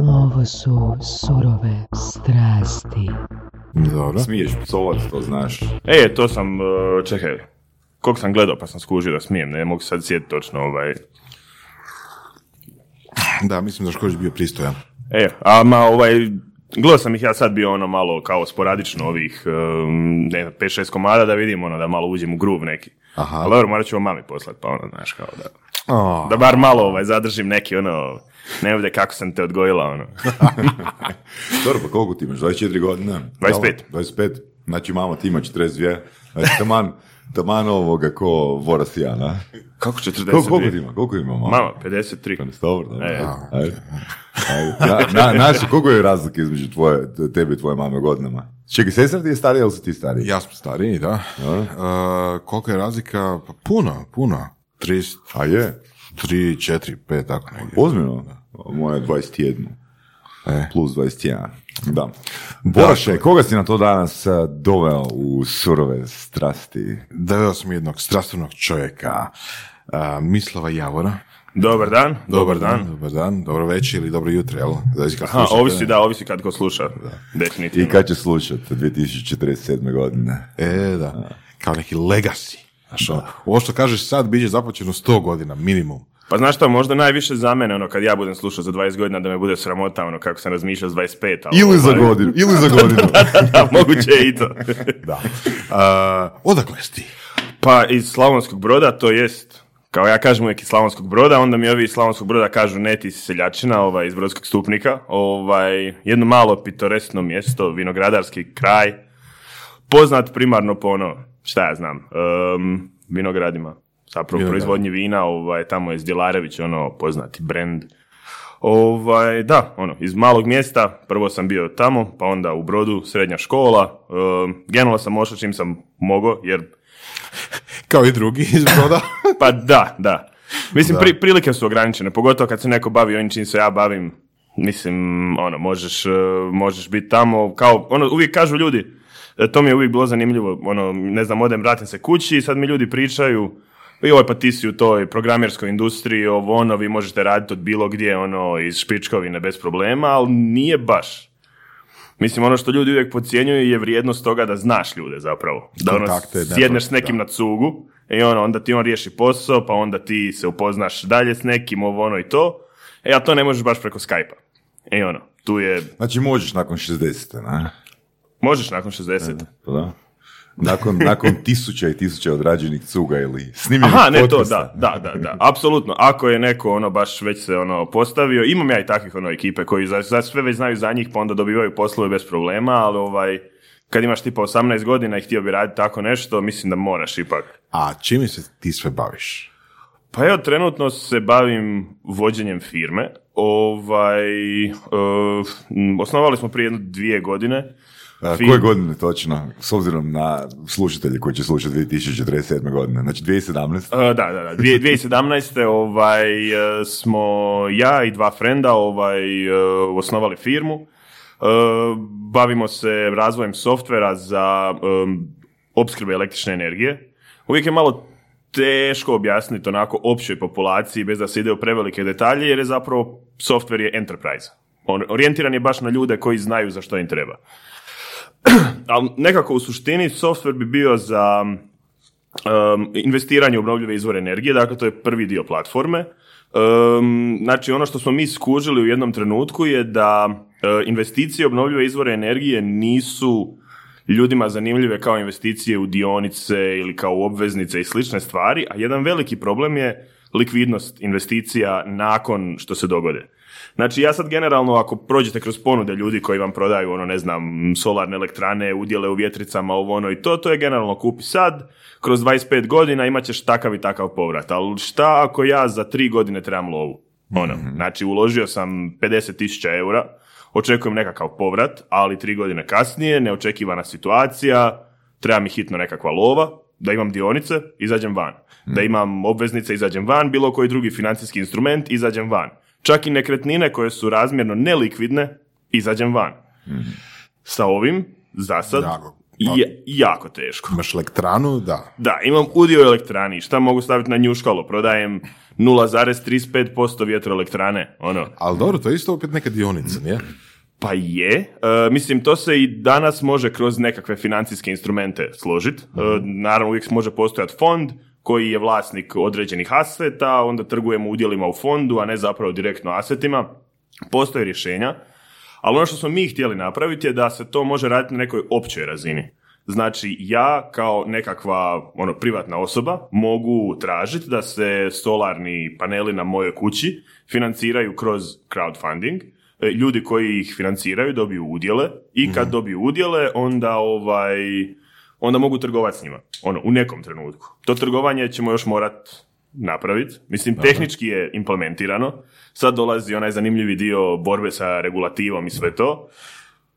Ovo su surove strasti. Dobro. Smiješ psovat, to znaš. E, to sam, uh, čekaj, koliko sam gledao pa sam skužio da smijem, ne mogu sad sjetiti točno ovaj. Da, mislim da Škorić bio pristojan. E, a ma ovaj, gledao sam ih ja sad bio ono malo kao sporadično ovih, um, ne znam, 5-6 komada da vidim ono da malo uđem u groove neki. Aha. Ali dobro, morat ću vam mami poslat, pa ono, znaš, kao da, da bar malo ovaj, zadržim neki ono, ne bude kako sam te odgojila, ono. Dobro, pa koliko ti imaš? 24 godine? 25. 25. Znači mama ti ima 42. Znači taman, taman ovoga ko Voras i ja, na? Kako 42? Koliko, koliko ti ima? Koliko ima mama? Mama, 53. Dobro, dobro. E. Ajde. Ajde. Na, na, naši, koliko je razlike između tvoje, tebe i tvoje mame godinama? Čekaj, sestra ti je starija ili si ti stariji? ja sam stariji, da. E, koliko je razlika? Pa puno, puno. 30, A je? 3, 4, 5, tako negdje. Ozbiljno? Moja je 21. E. Plus 21. Da. Boraše, koga si na to danas a, doveo u surove strasti? Doveo sam jednog strastvenog čovjeka, a, Mislava Javora. Dobar dan, dobar dan. Dobar dan, dobro večer ili dobro jutro, jel? Zavisi kad Aha, ovisi, da, ovisi kad ko sluša. Definitivno. I kad će slušat? 2047. godine. E, da. Kao neki legacy. Znaš, ono, ovo što kažeš sad, bit će započeno 100 godina, minimum. Pa znaš što, možda najviše za mene, ono, kad ja budem slušao za 20 godina, da me bude sramota, ono, kako sam razmišljao s 25, ali... Ili za godinu, ili za godinu. da, moguće je i to. Da. A, odakle si ti? pa iz Slavonskog broda, to jest, kao ja kažem uvijek iz Slavonskog broda, onda mi ovi iz Slavonskog broda kažu ne ti si seljačina, ovaj, iz Brodskog stupnika, ovaj, jedno malo pitoresno mjesto, vinogradarski kraj, poznat primarno po ono, šta ja znam, em, vinogradima, zapravo Vinograd. proizvodnji vina, ovaj, tamo je Zdjelarević, ono, poznati brand. Ovaj, da, ono, iz malog mjesta, prvo sam bio tamo, pa onda u Brodu, srednja škola, em, generalno sam ošao čim sam mogao, jer Kao i drugi iz broda. pa da, da. Mislim, Da. pri- prilike su ograničene, pogotovo kad se neko bavi ovim čim se ja bavim, mislim, ono, možeš, e, možeš biti tamo, kao, ono, uvijek kažu ljudi, e, to mi je uvijek bilo zanimljivo, ono, ne znam, odem, vratim se kući i sad mi ljudi pričaju, joj, pa ti si u toj programerskoj industriji, ovo, ono, vi možete raditi od bilo gdje, ono, iz špičkovine bez problema, ali nije baš. Mislim, ono što ljudi uvijek podcjenjuju je vrijednost toga da znaš ljude zapravo. Da ono, sjedneš s nekim da. na cugu i ono, onda ti on riješi posao, pa onda ti se upoznaš dalje s nekim, ovo ono i to. E, a to ne možeš baš preko Skype-a. E, ono, tu je, Znači možeš nakon 60. Na? možeš nakon 60. Pa da. Nakon, nakon tisuća i tisuća odrađenih cuga ili snimljenih Aha, ne to, podcasta. da, da, da, da, apsolutno. Ako je neko ono baš već se ono postavio, imam ja i takvih ono ekipe koji za, za sve već znaju za njih, pa onda dobivaju poslove bez problema, ali ovaj, kad imaš tipa 18 godina i htio bi raditi tako nešto, mislim da moraš ipak. A čime se ti sve baviš? Pa evo, trenutno se bavim vođenjem firme. Ovaj, m, osnovali smo prije jedno dvije godine. Fin- koje godine točno, s obzirom na slušatelje koji će slušati 2047. godine, znači 2017. Uh, da, da, da. Dvije- 2017. ovaj, eh, smo ja i dva frenda ovaj, eh, osnovali firmu. Eh, bavimo se razvojem softvera za em, opskrbe električne energije. Uvijek je malo teško objasniti onako općoj populaciji bez da se ide u prevelike detalje jer je zapravo softver je enterprise. On, orijentiran je baš na ljude koji znaju za što im treba. Ali nekako u suštini softver bi bio za um, investiranje u obnovljive izvore energije, dakle to je prvi dio platforme. Um, znači ono što smo mi skužili u jednom trenutku je da uh, investicije u obnovljive izvore energije nisu ljudima zanimljive kao investicije u dionice ili kao u obveznice i slične stvari, a jedan veliki problem je likvidnost investicija nakon što se dogode. Znači ja sad generalno ako prođete kroz ponude ljudi koji vam prodaju ono ne znam solarne elektrane, udjele u vjetricama, ovo ono i to, to je generalno kupi sad, kroz 25 godina imat ćeš takav i takav povrat. Ali šta ako ja za 3 godine trebam lovu? Ono, znači uložio sam 50 tisuća eura, očekujem nekakav povrat, ali tri godine kasnije, neočekivana situacija, treba mi hitno nekakva lova, da imam dionice, izađem van. Da imam obveznice, izađem van, bilo koji drugi financijski instrument, izađem van. Čak i nekretnine koje su razmjerno nelikvidne, izađem van. Sa ovim, za sad, Da, je jako teško. Imaš elektranu, da. Da, imam udio u elektrani, šta mogu staviti na njuškalo, prodajem 0,35% vjetroelektrane, ono. Ali dobro, to je isto opet neka dionica, nije? Pa je, E, mislim to se i danas može kroz nekakve financijske instrumente složiti. naravno uvijek može postojati fond koji je vlasnik određenih aseta, onda trgujemo udjelima u fondu, a ne zapravo direktno asetima. Postoje rješenja, ali ono što smo mi htjeli napraviti je da se to može raditi na nekoj općoj razini. Znači, ja kao nekakva ono, privatna osoba mogu tražiti da se solarni paneli na mojoj kući financiraju kroz crowdfunding. E, Ljudi koji ih financiraju dobiju udjele i kad dobiju udjele onda ovaj onda mogu trgovati s njima. Ono, u nekom trenutku. To trgovanje ćemo još morat napraviti. Mislim, tehnički je implementirano. Sad dolazi onaj zanimljivi dio borbe sa regulativom i sve to.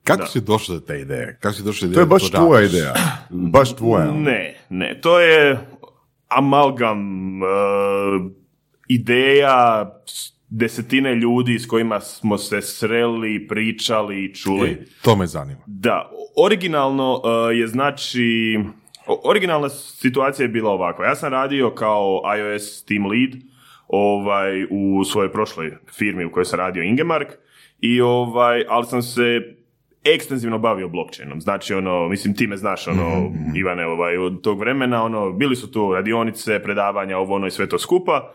Kako si došao do te ideje? Kako si došao do To je ideje baš da tvoja ideja. Baš tvoja. Ne, ne, to je amalgam e, ideja desetine ljudi s kojima smo se sreli, pričali, čuli. E, to me zanima. Da, originalno e, je znači, originalna situacija je bila ovakva. Ja sam radio kao iOS team lead ovaj, u svojoj prošloj firmi u kojoj sam radio Ingemark i ovaj, ali sam se ekstenzivno bavio blockchainom. Znači, ono, mislim, ti me znaš, ono, Ivane, ovaj, od tog vremena, ono, bili su tu radionice, predavanja, ovo, ono i sve to skupa.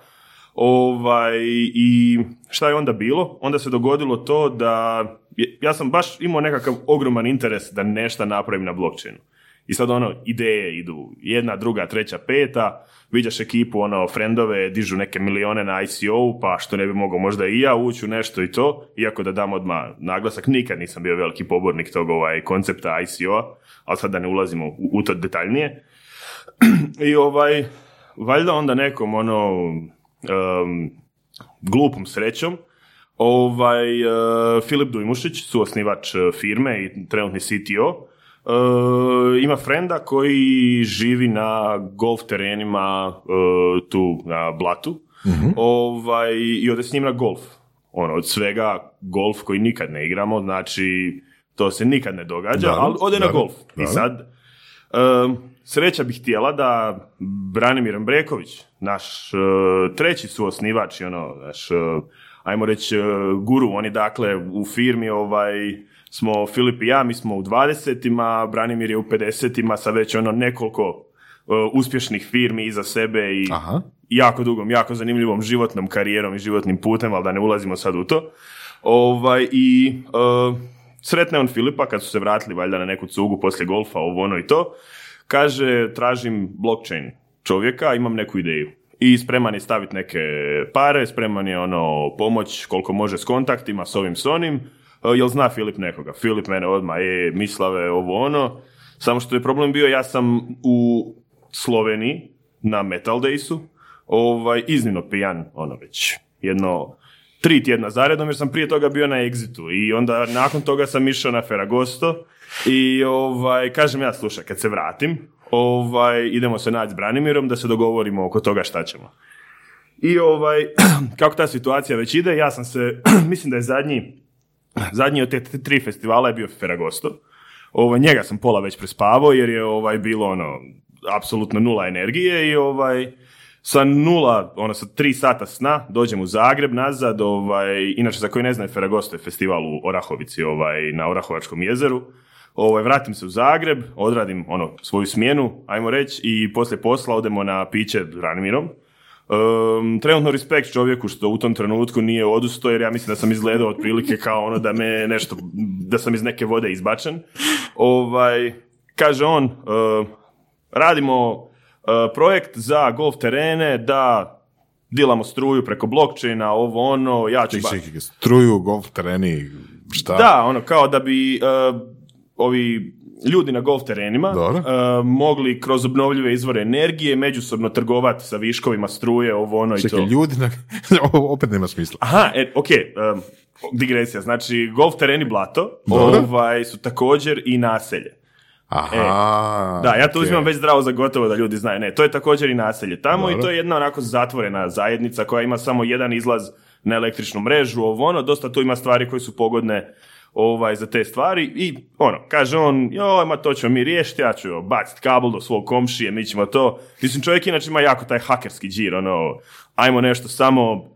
Ovaj, I šta je onda bilo? Onda se dogodilo to da, ja sam baš imao nekakav ogroman interes da nešto napravim na blockchainu. I sad ono, ideje idu jedna, druga, treća, peta, viđaš ekipu, ono, frendove, dižu neke milione na ICO, pa što ne bi mogao možda i ja ući u nešto i to, iako da dam odmah naglasak, nikad nisam bio veliki pobornik tog ovaj, koncepta ICO-a, ali sad da ne ulazimo u, u to detaljnije. I ovaj, valjda onda nekom ono, em, glupom srećom, ovaj, e, Filip Dujmušić, suosnivač e, firme i trenutni CTO, e, ima frenda koji živi na golf terenima e, tu na Blatu ovaj, i ode s njim na golf. Ono, od svega golf koji nikad ne igramo, znači to se nikad ne događa, Da, ali ode na da, golf. da. I sad, Um, sreća bih htjela da Branimir Ambreković, naš uh, treći suosnivač, i ono, naš, uh, ajmo reći, uh, guru, oni dakle u firmi ovaj, smo Filip i ja, mi smo u 20-ima, Branimir je u 50-ima sa već ono nekoliko uspješnih firmi iza sebe i Aha. jako dugom, jako zanimljivom životnom karijerom i životnim putem, ali da ne ulazimo sad u to. Ovaj, I uh, sretne on Filipa kad su se vratili valjda na neku cugu poslije golfa, ovo ono i to. Kaže, tražim blockchain čovjeka, imam neku ideju. I spreman je staviti neke pare, spreman je ono pomoć koliko može s kontaktima, s ovim s onim. Uh, jel zna Filip nekoga? Filip mene odmah, je, mislave, ovo ono. Samo što je problem bio, ja sam u Sloveniji na Metal Daysu, ovaj, iznimno pijan, ono već jedno tri tjedna zaredom, jer sam prije toga bio na Exitu i onda nakon toga sam išao na Ferragosto i ovaj, kažem ja, slušaj, kad se vratim, ovaj, idemo se naći s Branimirom da se dogovorimo oko toga šta ćemo. I ovaj, kako ta situacija već ide, ja sam se, mislim da je zadnji, zadnji od te tri festivala je bio Ferragosto. Ovaj, njega sam pola već prespavao jer je ovaj bilo ono apsolutno nula energije i ovaj sa nula, ono sa tri sata sna dođem u Zagreb nazad, ovaj, inače za koji ne znaju Ferragosto je festival u Orahovici ovaj, na Orahovačkom jezeru. Ovaj, vratim se u Zagreb, odradim ono svoju smjenu, ajmo reći, i poslije posla odemo na piće s Branimirom. Um, trenutno respekt čovjeku što u tom trenutku nije odustao jer ja mislim da sam izgledao otprilike kao ono da me nešto, da sam iz neke vode izbačen. Ovaj, kaže on, uh, radimo uh, projekt za golf terene da dilamo struju preko blockchaina, ovo ono, ja ću... Ček, ček, struju, golf tereni, šta? da, ono, kao da bi uh, ovi ljudi na golf terenima uh, mogli kroz obnovljive izvore energije međusobno trgovati sa viškovima struje, ovo ono i Čekaj, to. ljudi, na... ovo opet nema smisla. Aha, e, ok, um, digresija. Znači, golf tereni Blato Dobro. ovaj, su također i naselje. Aha. Da, ja to ok. uzimam već zdravo za gotovo da ljudi znaju. Ne, to je također i naselje tamo Dobro. i to je jedna onako zatvorena zajednica koja ima samo jedan izlaz na električnu mrežu, ovo ono, dosta tu ima stvari koje su pogodne ovaj, za te stvari i ono, kaže on, joj, ma to ćemo mi riješiti, ja ću baciti kabel do svog komšije, mi ćemo to. Mislim, čovjek inače ima jako taj hakerski džir, ono, ajmo nešto samo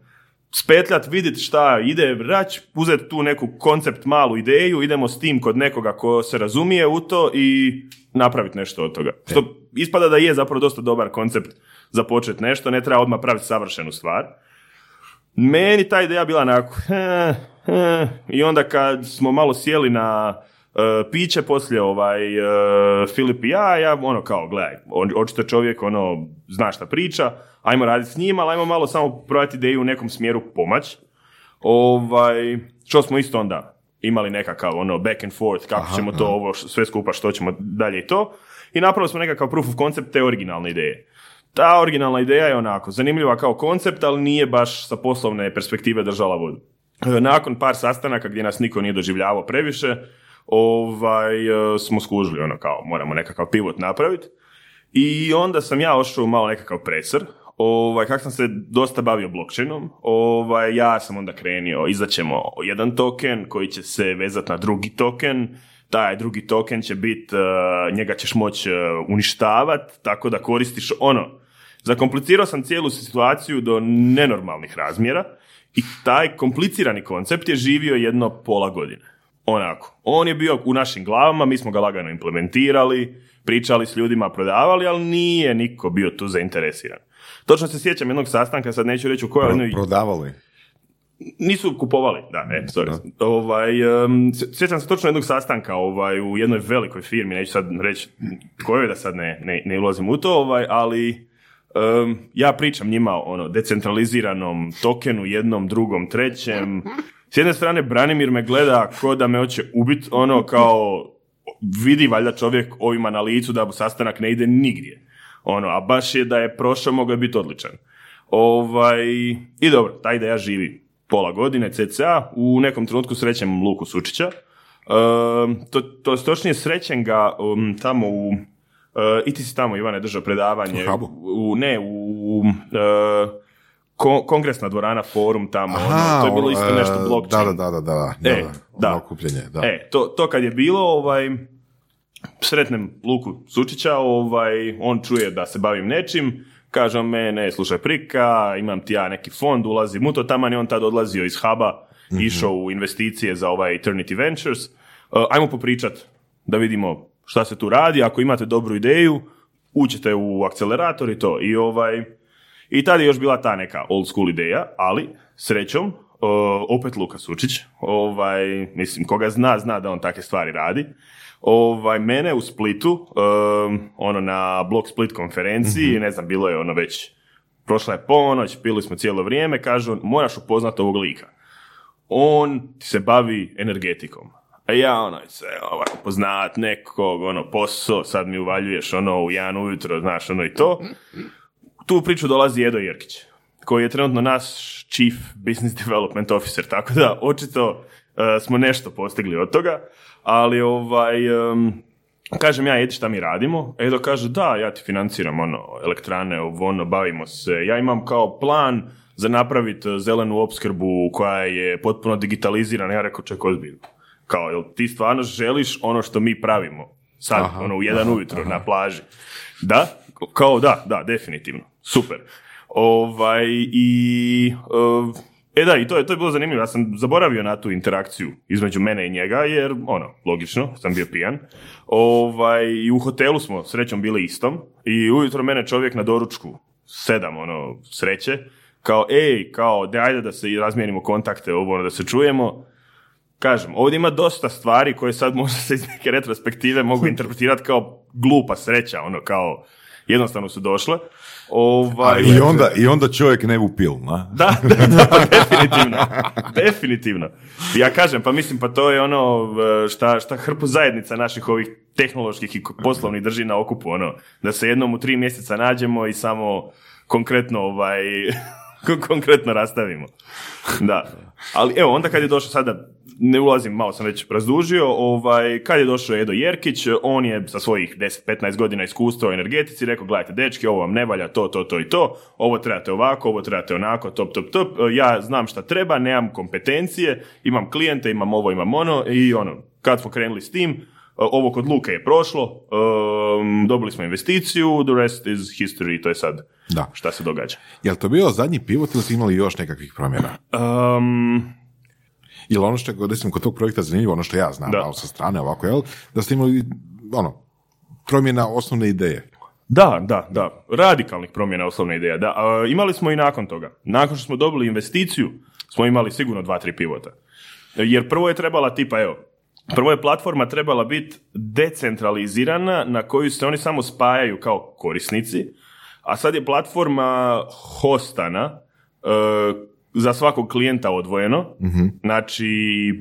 spetljat, vidjeti šta ide, rać, uzeti tu neku koncept, malu ideju, idemo s tim kod nekoga ko se razumije u to i napraviti nešto od toga. Što ispada da je zapravo dosta dobar koncept za početi nešto, ne treba odmah praviti savršenu stvar. Meni ta ideja bila onako, eh, eh, i onda kad smo malo sjeli na eh, piće poslije ovaj uh, Filip i ja, ja ono kao, gledaj, on, očito čovjek ono zna šta priča, ajmo raditi s njima, ali ajmo malo samo provati ideju u nekom smjeru pomać. Ovaj, što smo isto onda imali nekakav ono back and forth, kako ćemo to ovo sve skupa, što ćemo dalje i to. I napravili smo nekakav proof of concept te originalne ideje. Ta originalna ideja je onako zanimljiva kao koncept, ali nije baš sa poslovne perspektive držala vodu. E, Nakon par sastanaka gdje nas niko nije doživljavao previše, ovaj, e, smo skužili ono kao moramo nekakav pivot napraviti. I onda sam ja ošao malo nekakav presr, ovaj, kako sam se dosta bavio blockchainom, ovaj, ja sam onda krenio, izaćemo jedan token koji će se vezati na drugi token, taj drugi token će biti, njega ćeš moći uništavati, tako da koristiš ono. Zakomplicirao sam cijelu situaciju do nenormalnih razmjera i taj komplicirani koncept je živio jedno pola godine. Onako, on je bio u našim glavama, mi smo ga lagano implementirali, pričali s ljudima, prodavali, ali nije niko bio tu zainteresiran. Točno se sjećam jednog sastanka, sad neću reći u kojoj, jednoj- Prodavali. nisu kupovali, da, ne, sorry. Ovaj, um, sj- sjećam se točno jednog sastanka ovaj, u jednoj velikoj firmi, neću sad reći kojoj da sad ne, ne, ne ulazim u to, ovaj, ali um, ja pričam njima ono, decentraliziranom tokenu, jednom, drugom, trećem. S jedne strane, Branimir me gleda ko da me hoće ubit, ono kao vidi valjda čovjek ovima na licu da sastanak ne ide nigdje. Ono, a baš je da je prošao, mogao je biti odličan. Ovaj, I dobro, ta ideja živi pola godine, cca, u nekom trenutku srećem Luku Sučića. Ehm, to, to točnije srećem ga um, tamo u i ti si tamo, Ivane, držao predavanje. U? U, ne, u e, ko- kongresna dvorana, forum tamo. ono, to je bilo isto e, nešto blockchain. Da, da, da, da, da, E, da, da. ono okupljenje, da. E, to, to kad je bilo, ovaj, sretnem Luku Sučića, ovaj, on čuje da se bavim nečim, kaže on me, ne, slušaj prika, imam ti ja neki fond, ulazim u to, taman je on tad odlazio iz huba, išao u investicije za ovaj Eternity Ventures, Uh, ajmo popričat da vidimo šta se tu radi, ako imate dobru ideju, uđete u akcelerator i to. I ovaj, i tad je još bila ta neka old school ideja, ali srećom, o, opet Luka Sučić, ovaj, mislim, koga zna, zna da on takve stvari radi. Ovaj, mene u Splitu, um, ono na Block Split konferenciji, ne znam, bilo je ono već, prošla je ponoć, pili smo cijelo vrijeme, kažu, moraš upoznat ovog lika. On se bavi energetikom. A ja ono se ovaj, poznat nekog, ono posao, sad mi uvaljuješ ono u jedan ujutro, znaš ono i to. Tu priču dolazi Edo Jerkić, koji je trenutno naš Chief Business Development Officer, tako da očito e, smo nešto postigli od toga, ali ovaj, em, kažem ja, Edi šta mi radimo? Edo kaže, da, ja ti financiram ono, elektrane, ono, bavimo se. Ja imam kao plan za napraviti zelenu opskrbu koja je potpuno digitalizirana. Ja rekao, ček, ozbiljno. Kao, jel ti stvarno želiš ono što mi pravimo? Sad, Aha, ono, u jedan ujutro na plaži. Da? Kao, da, da, definitivno. Super. Ovaj, i... e, E da, i to je, to je bilo zanimljivo. Ja sam zaboravio na tu interakciju između mene i njega, jer, ono, logično, sam bio pijan. Ovaj, I u hotelu smo srećom bili istom. I ujutro mene čovjek na doručku, sedam, ono, sreće, kao, ej, kao, de, ajde da se razmijenimo kontakte, ovo, ono, da se čujemo. Kažem, ovdje ima dosta stvari koje sad možda se iz neke retrospektive mogu interpretirati kao glupa sreća, ono, kao, jednostavno su došle. Ovaj, I onda, I onda čovjek ne bu pil, na? da, da, da, pa definitivno. Definitivno. Ja kažem, pa mislim, pa to je ono e, šta, šta hrpu zajednica naših ovih tehnoloških i poslovnih drži na okupu, ono, da se jednom u tri mjeseca nađemo i samo konkretno ovaj, konkretno rastavimo. Da. Ali evo, onda kad je došao sada, ne ulazim, malo sam već razdužio, ovaj, kad je došao Edo Jerkić, on je sa svojih 10-15 godina iskustva u energetici rekao, gledajte, dečki, ovo vam ne valja, to, to, to i to, ovo trebate ovako, ovo trebate onako, top, top, top, ja znam šta treba, nemam kompetencije, imam klijente, imam ovo, imam ono i ono, kad smo krenuli s tim, ovo kod Luke je prošlo, um, dobili smo investiciju, the rest is history, to je sad Da. šta se događa. Jel to bio zadnji pivot ili ste imali još nekakvih promjena? Um, Ili ono što je, recimo, kod tog projekta zanimljivo, ono što ja znam, Da. malo sa strane ovako, jel, da ste imali, ono, promjena osnovne ideje. Da, da, da. Radikalnih promjena osnovna ideja. Da, a, imali smo i nakon toga. Nakon što smo dobili investiciju, smo imali sigurno dva, tri pivota. Jer prvo je trebala tipa, evo, prvo je platforma trebala biti decentralizirana na koju se oni samo spajaju kao korisnici, a sad je platforma hostana e, za svakog klijenta odvojeno. Znači,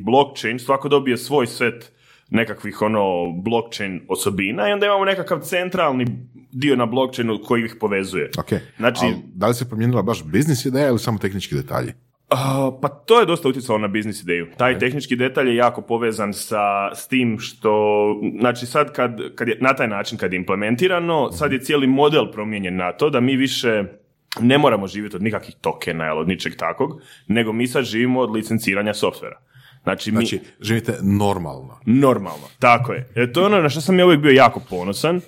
blockchain, svako dobije svoj set nekakvih ono blockchain osobina i onda imamo nekakav centralni dio na blockchainu koji ih povezuje. Ok, Znači, da li se promijenila baš biznis ideja ili samo tehnički detalji? A, pa to je dosta utjecalo na biznis ideju. Taj tehnički detalj je jako povezan sa s tim što, znači sad kad, kad je na taj način kad je implementirano, sad je cijeli model promijenjen na to da mi više ne moramo živjeti od nikakvih tokena ili od ničeg takvog, nego mi sad živimo od licenciranja softvera. Znači, mi, Znači, živite normalno. Normalno, tako je. E, to je ono na što sam ja uvijek bio jako ponosan,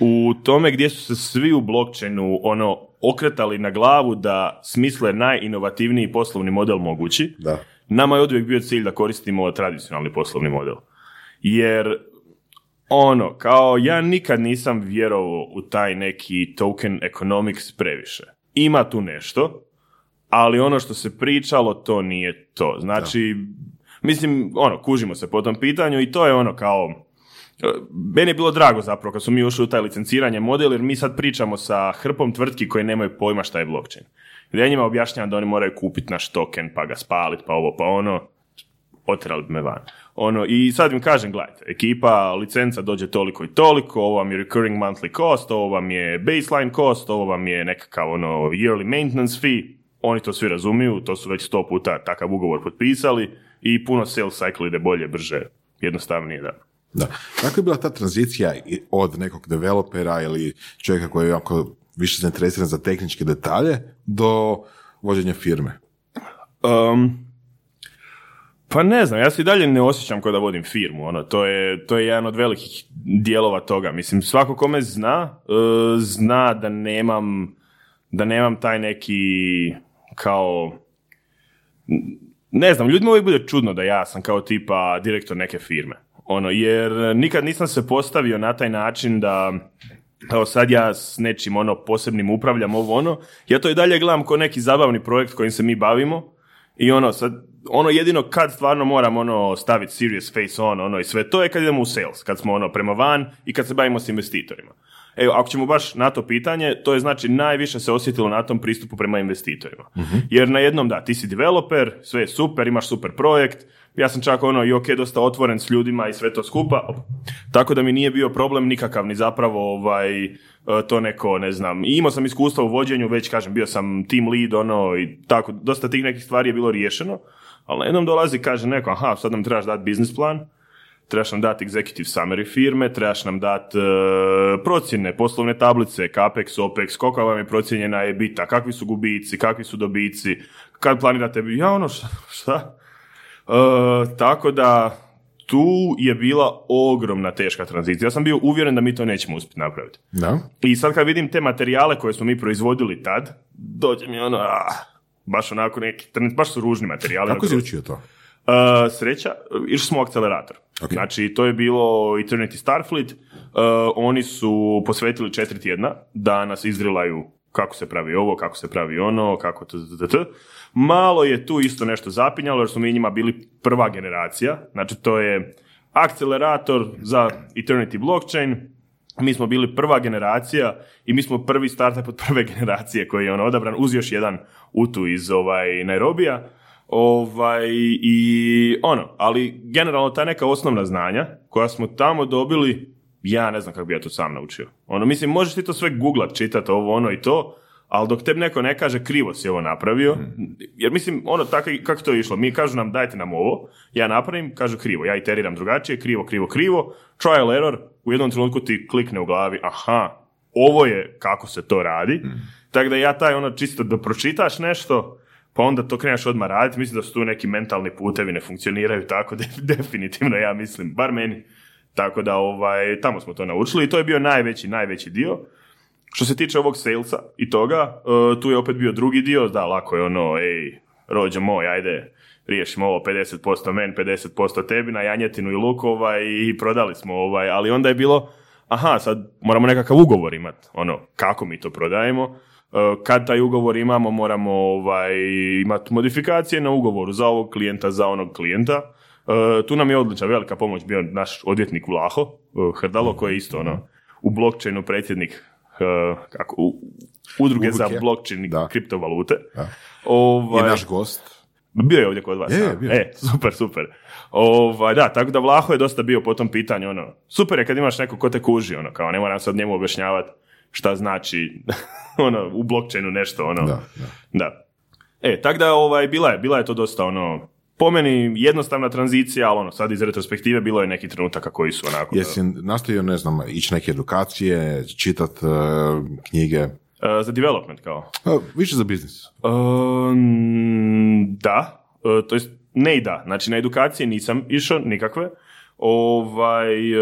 u tome gdje su se svi u blockchainu ono okretali na glavu da smisle najinovativniji poslovni model mogući. Da. Nama je oduvijek bio cilj da koristimo tradicionalni poslovni model. Jer ono, kao ja nikad nisam vjerovao u taj neki token economics previše. Ima tu nešto, ali ono što se pričalo to nije to. Znači, mislim, ono, kužimo se po tom pitanju i to je ono kao, meni je bilo drago zapravo kad smo mi ušli u taj licenciranje model, jer mi sad pričamo sa hrpom tvrtki koje nemaju pojma šta je blockchain. Gdje ja njima objašnjavam da oni moraju kupiti naš token, pa ga spalit, pa ovo, pa ono, oterali bi me van. Ono, I sad im kažem, gledajte, ekipa, licenca dođe toliko i toliko, ovo vam je recurring monthly cost, ovo vam je baseline cost, ovo vam je nekakav ono, yearly maintenance fee, oni to svi razumiju, to su već sto puta takav ugovor potpisali i puno sales cycle ide bolje, brže, jednostavnije, da. Da. Kako je bila ta tranzicija od nekog developera ili čovjeka koji je jako više zainteresiran za tehničke detalje do vođenja firme? Um, pa ne znam, ja se i dalje ne osjećam kao da vodim firmu, ono, to je, to je jedan od velikih dijelova toga. Mislim, svako ko me zna, e, zna da nemam, da nemam taj neki, kao, ne znam, ljudima uvijek bude čudno da ja sam kao tipa direktor neke firme. Ono, jer nikad nisam se postavio na taj način da, evo sad ja s nečim ono posebnim upravljam ovo ono, ja to i dalje gledam kao neki zabavni projekt kojim se mi bavimo i ono sad, ono jedino kad stvarno moram ono staviti serious face on ono i sve to je kad idemo u sales, kad smo ono prema van i kad se bavimo s investitorima. Evo, ako ćemo baš na to pitanje, to je znači najviše se osjetilo na tom pristupu prema investitorima. Jer na jednom da, ti si developer, sve je super, imaš super projekt, ja sam čak ono i ok, dosta otvoren s ljudima i sve to skupa, tako da mi nije bio problem nikakav ni zapravo ovaj, e, to neko, ne znam, i imao sam iskustva u vođenju, već kažem, bio sam team lead, ono, i tako, dosta tih nekih stvari je bilo riješeno, ali jednom dolazi, kaže neko, aha, sad nam trebaš dati biznis plan, trebaš nam dati executive summary firme, trebaš nam dati e, procjene, poslovne tablice, capex, opex, koliko vam je procijenjena EBITDA, kakvi su gubici, kakvi su dobici, kad planirate, ja ono, šta? šta? E, tako da tu je bila ogromna teška tranzicija. Ja sam bio uvjeren da mi to nećemo uspjeti napraviti. Da? I sad kad vidim te materijale koje smo mi proizvodili tad, dođe mi ono, ah, baš onako neki, baš su ružni materijali. Kako si učio to? Uh, sreća, išli smo u akcelerator. Ok. Znači, to je bilo Eternity Starfleet. Uh, oni su posvetili četiri tjedna da nas izdrilaju kako se pravi ovo, kako se pravi ono, kako t, t, t, t. Malo je tu isto nešto zapinjalo jer smo mi njima bili prva generacija. Znači, to je akcelerator za Eternity blockchain. Mi smo bili prva generacija i mi smo prvi startup od prve generacije koji je ono odabran uz još jedan utu iz ovaj Nairobija. Ovaj, i ono, ali generalno ta neka osnovna znanja koja smo tamo dobili, ja ne znam kako bi ja to sam naučio. Ono, mislim, možeš ti to sve googlat, čitati ovo, ono i to, ali dok tebi neko ne kaže krivo si ovo napravio, jer mislim, ono, tako kako je to išlo, mi kažu nam dajte nam ovo, ja napravim, kažu krivo, ja iteriram drugačije, krivo, krivo, krivo, trial error, u jednom trenutku ti klikne u glavi, aha, ovo je kako se to radi, tako da ja taj ono čisto da pročitaš nešto, pa onda to kreneš odmah raditi, mislim da su tu neki mentalni putevi ne funkcioniraju tako, de- definitivno ja mislim, bar meni. Tako da ovaj, tamo smo to naučili i to je bio najveći, najveći dio. Što se tiče ovog salesa i toga, e, tu je opet bio drugi dio, da, lako je ono, ej, rođe moj, ajde, riješimo ovo 50% meni, 50% tebi na janjetinu i luk ovaj, i prodali smo ovaj, ali onda je bilo, aha, sad moramo nekakav ugovor imati, ono, kako mi to prodajemo, E, kad taj ugovor imamo, moramo ovaj, imati modifikacije na ugovoru za ovog klijenta, za onog klijenta. E, tu nam je odlična velika pomoć bio naš odvjetnik Vlaho, Hrdalo, koji je isto ono, u blockchainu predsjednik kako, u, udruge za Udruge. blockchain i kriptovalute. Da. I Ovaj, naš gost. bio je ovdje kod vas. Je, da. je, bio. E, super, super. Ovaj, da, tako da Vlaho je dosta bio po tom pitanju, ono, super je kad imaš neko ko te kuži, ono, kao ne moram sad njemu objašnjavati šta znači, ono, u blockchainu nešto, ono, Da, da. da. E, tako da, ovaj, bila je, bila je to dosta, ono, po meni jednostavna tranzicija, ali ono, sad iz retrospektive bilo je neki trenutaka koji su onako... Jesi nastavio, ne znam, ići neke edukacije, čitat e, knjige, e, za development, kao. E, više za biznis. Um, da, E, to jest ne i da, znači na edukacije nisam išao nikakve, ovaj, e,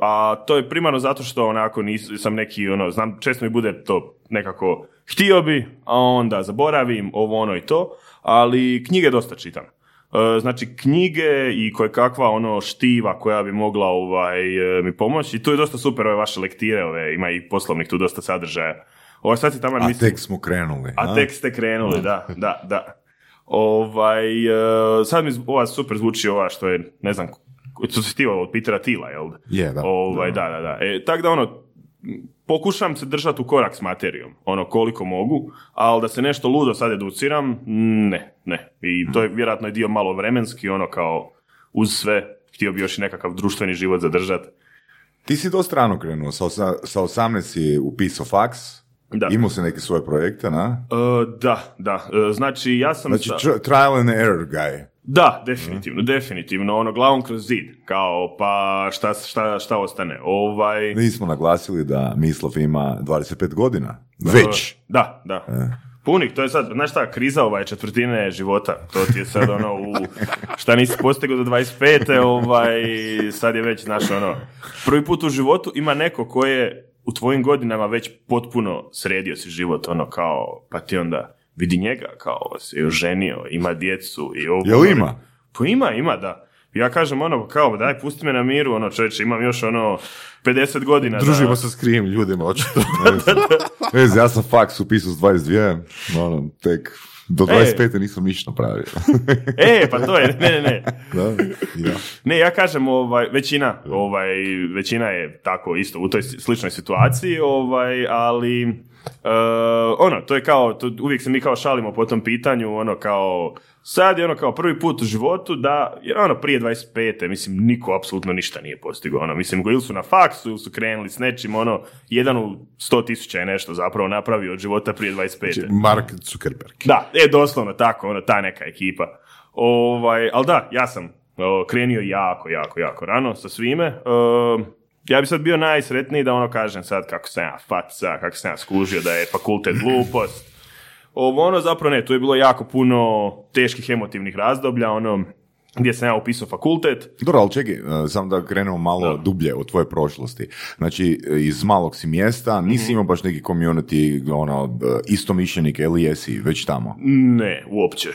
a to je primarno zato što onako nisam neki, ono, znam, često mi bude to nekako htio bi, a onda zaboravim ovo ono i to, ali knjige dosta čitam. E, Znači knjige i koje kakva ono štiva koja bi mogla ovaj, e, mi pomoći i tu je dosta super ove vaše lektire, ove, ima i poslovnih tu dosta sadržaja. Ovo sad si tamo A tek smo krenuli. a tek ste krenuli, da, da, da. Ovaj, e, sad mi ova super zvuči ova što je, ne znam, što si ti od Petera Tila, jel? Je, da. Ovaj, da, da, da. E, tako da ono, pokušam se držati u korak s materijom, ono koliko mogu, ali da se nešto ludo sad educiram, ne, ne. I to je vjerojatno i dio malo vremenski, ono kao uz sve, htio bi još i nekakav društveni život zadržati. Ti si dosta rano krenuo, sa, sa 18 si upisao faks, Da. imao si neke svoje projekte, na? E, da, da. E, znači, ja sam... Znači, sa- tr- trial and error guy. Da, definitivno, definitivno, ono, glavom kroz zid, kao, pa šta, šta, šta ostane, ovaj... Nismo naglasili da Mislav ima 25 godina. Već. Da, da. Punik, to je sad, znaš šta, kriza ovaj četvrtine života, to ti je sad ono u, šta nisi postigao do 25. ovaj, sad je već, znaš, ono, prvi put u životu ima neko ko je u tvojim godinama već potpuno sredio si život, ono, kao, pa ti onda vidi njega, kao, se je oženio, ima djecu i ovo. Jel ima? Pa ima, ima, da. Ja kažem ono, kao, daj, pusti me na miru, ono, čovječe, imam još ono 50 godina. Družimo da, se s krivim ljudima, očito. Vez, ja sam faks upisao s 22, ono, tek do 25. nisam ništa napravio. E, pa to je, ne, ne, ne. da, ja. Ne, ja kažem, ovaj, većina, ovaj, većina je tako isto u toj sličnoj situaciji, ovaj, ali e, ono, to je kao, to, uvijek se mi kao šalimo po tom pitanju, ono kao, sad je ono kao prvi put u životu da, jer ono prije 25. mislim, niko apsolutno ništa nije postigao, ono, mislim, ili su na faksu, ili su krenuli s nečim, ono, jedan u sto tisuća je nešto zapravo napravio od života prije 25. Mark Zuckerberg. Da, e, doslovno tako, ono, ta neka ekipa. Ovaj, ali da, ja sam o, krenio jako, jako, jako rano sa svime. E, ja bi sad bio najsretniji da ono kažem sad kako sam ja faca, kako sam ja skužio da je fakultet glupost. Ovo ono zapravo ne, tu je bilo jako puno teških emotivnih razdoblja, ono, gdje sam ja upisao fakultet. Dobro, ali čekaj, e, samo da krenemo malo dublje od tvoje prošlosti. Znači, e, iz malog si mjesta, Mhm. nisi imao baš neki community, ono, e, istomišljenik ili jesi već tamo? Ne, uopće.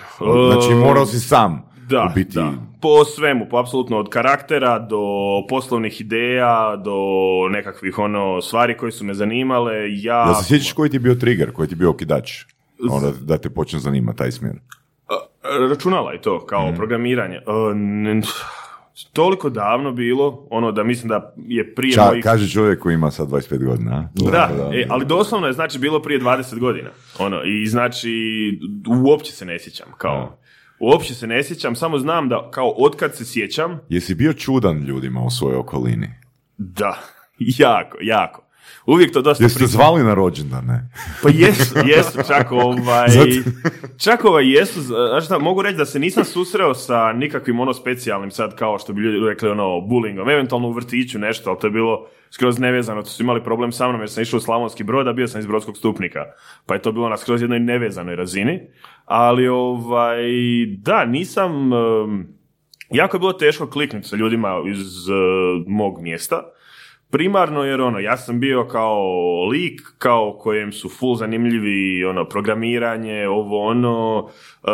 Znači, morao si sam Da, u biti... da. Po svemu, po apsolutno od karaktera do poslovnih ideja, do nekakvih ono stvari koje su me zanimale. Ja, Jel se sjećaš koji ti je bio trigger, koji ti je bio okidač? Ono, da te počne zanimati taj smjer. računala je to kao Mhm. programiranje. E, toliko davno bilo, ono da mislim da je prije Ča, mojih... kaže čovjek koji ima sad 25 godina. a? Da, e, ali doslovno je znači bilo prije 20 godina. Ono, i znači uopće se ne sjećam kao. Uopće se ne sjećam, samo znam da kao otkad se sjećam, Jesi bio čudan ljudima u svojoj okolini? Da, jako, jako. Uvijek to dosta Jeste pri- zvali na rođendan, ne? Pa jesu, jesu, čak ovaj, čak ovaj jesu, znači šta, mogu reći da se nisam susreo sa nikakvim ono specijalnim sad kao što bi ljudi rekli ono bullyingom, eventualno u vrtiću nešto, ali to je bilo skroz nevezano, to su imali problem sa mnom jer sam išao u Slavonski brod, a bio sam iz Brodskog stupnika, pa je to bilo na skroz jednoj nevezanoj razini, ali ovaj, da, nisam, jako je bilo teško kliknuti sa ljudima iz eh, mog mjesta, primarno jer ono, ja sam bio kao lik, kao kojem su full zanimljivi ono, programiranje, ovo ono, e,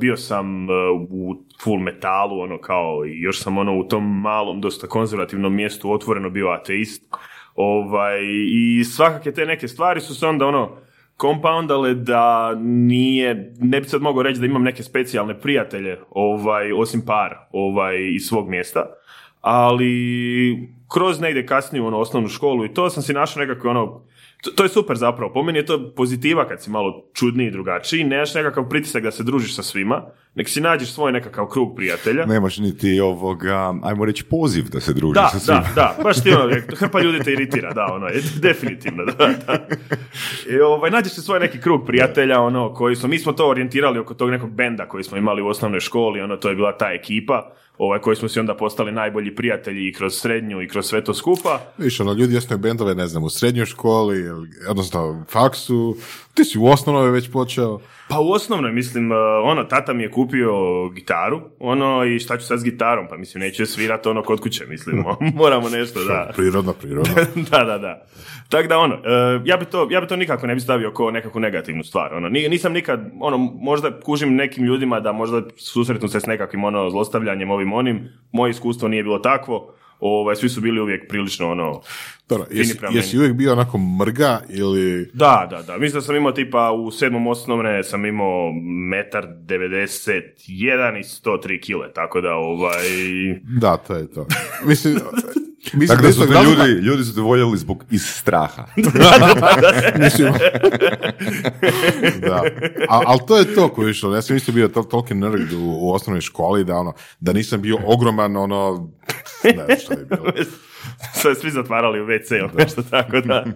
bio sam e, u full metalu, ono kao, još sam ono u tom malom, dosta konzervativnom mjestu otvoreno bio ateist, ovaj, i svakake te neke stvari su se onda ono, compoundale da nije, ne bi sad mogao reći da imam neke specijalne prijatelje, ovaj, osim par, ovaj, iz svog mjesta, ali kroz negdje kasnije u ono, osnovnu školu i to sam si našao nekako ono, to, to je super zapravo, po meni je to pozitiva kad si malo čudniji i drugačiji, nemaš nekakav pritisak da se družiš sa svima, nek si nađeš svoj nekakav krug prijatelja. Nemaš niti ovoga, ajmo reći, poziv da se družiš Da, sa svima. da, da, baš ti ono, hrpa ljudi te iritira, da, ono, je, definitivno, da, da. I, ovaj, nađeš se svoj neki krug prijatelja, ono, koji smo, mi smo to orijentirali oko tog nekog benda koji smo imali u osnovnoj školi, ono, to je bila ta ekipa, ovaj, koji smo si onda postali najbolji prijatelji i kroz srednju i kroz sve to skupa. Viš, ono, ljudi osnuju bendove, ne znam, u srednjoj školi, ili, odnosno faksu, ti si u osnovnoj već počeo. Pa u osnovnoj, mislim, uh, ono, tata mi je kupio gitaru, ono, i šta ću sad s gitarom, pa mislim, neću je svirat ono kod kuće, mislim, moramo nešto, da. Prirodno, prirodno. da, da, da. Tako da ono, e, ja bi to, ja bi to nikako ne bi stavio kao nekakvu negativnu stvar. Ono, Ni- nisam nikad, ono, možda kužim nekim ljudima da možda susretnu se s nekakvim ono zlostavljanjem ovim onim. Moje iskustvo nije bilo takvo. Ovaj, svi su bili uvijek prilično ono... Dobro, jesi, jesi uvijek bio onako mrga ili... Da, da, da. Mislim da sam imao tipa u sedmom osnovne sam imao metar 91 i 103 kile, tako da ovaj... Da, to je to. Mislim, mislim Tako da su te razloga- ljudi, ljudi su te voljeli zbog iz straha. Mislim, da. A, ali to je to koji je išlo. Ja sam isto bio tol- toliki nerd u, u osnovnoj školi da, ono, da nisam bio ogroman, ono, ne znam što je bilo. Sve svi zatvarali u WC ili nešto tako da.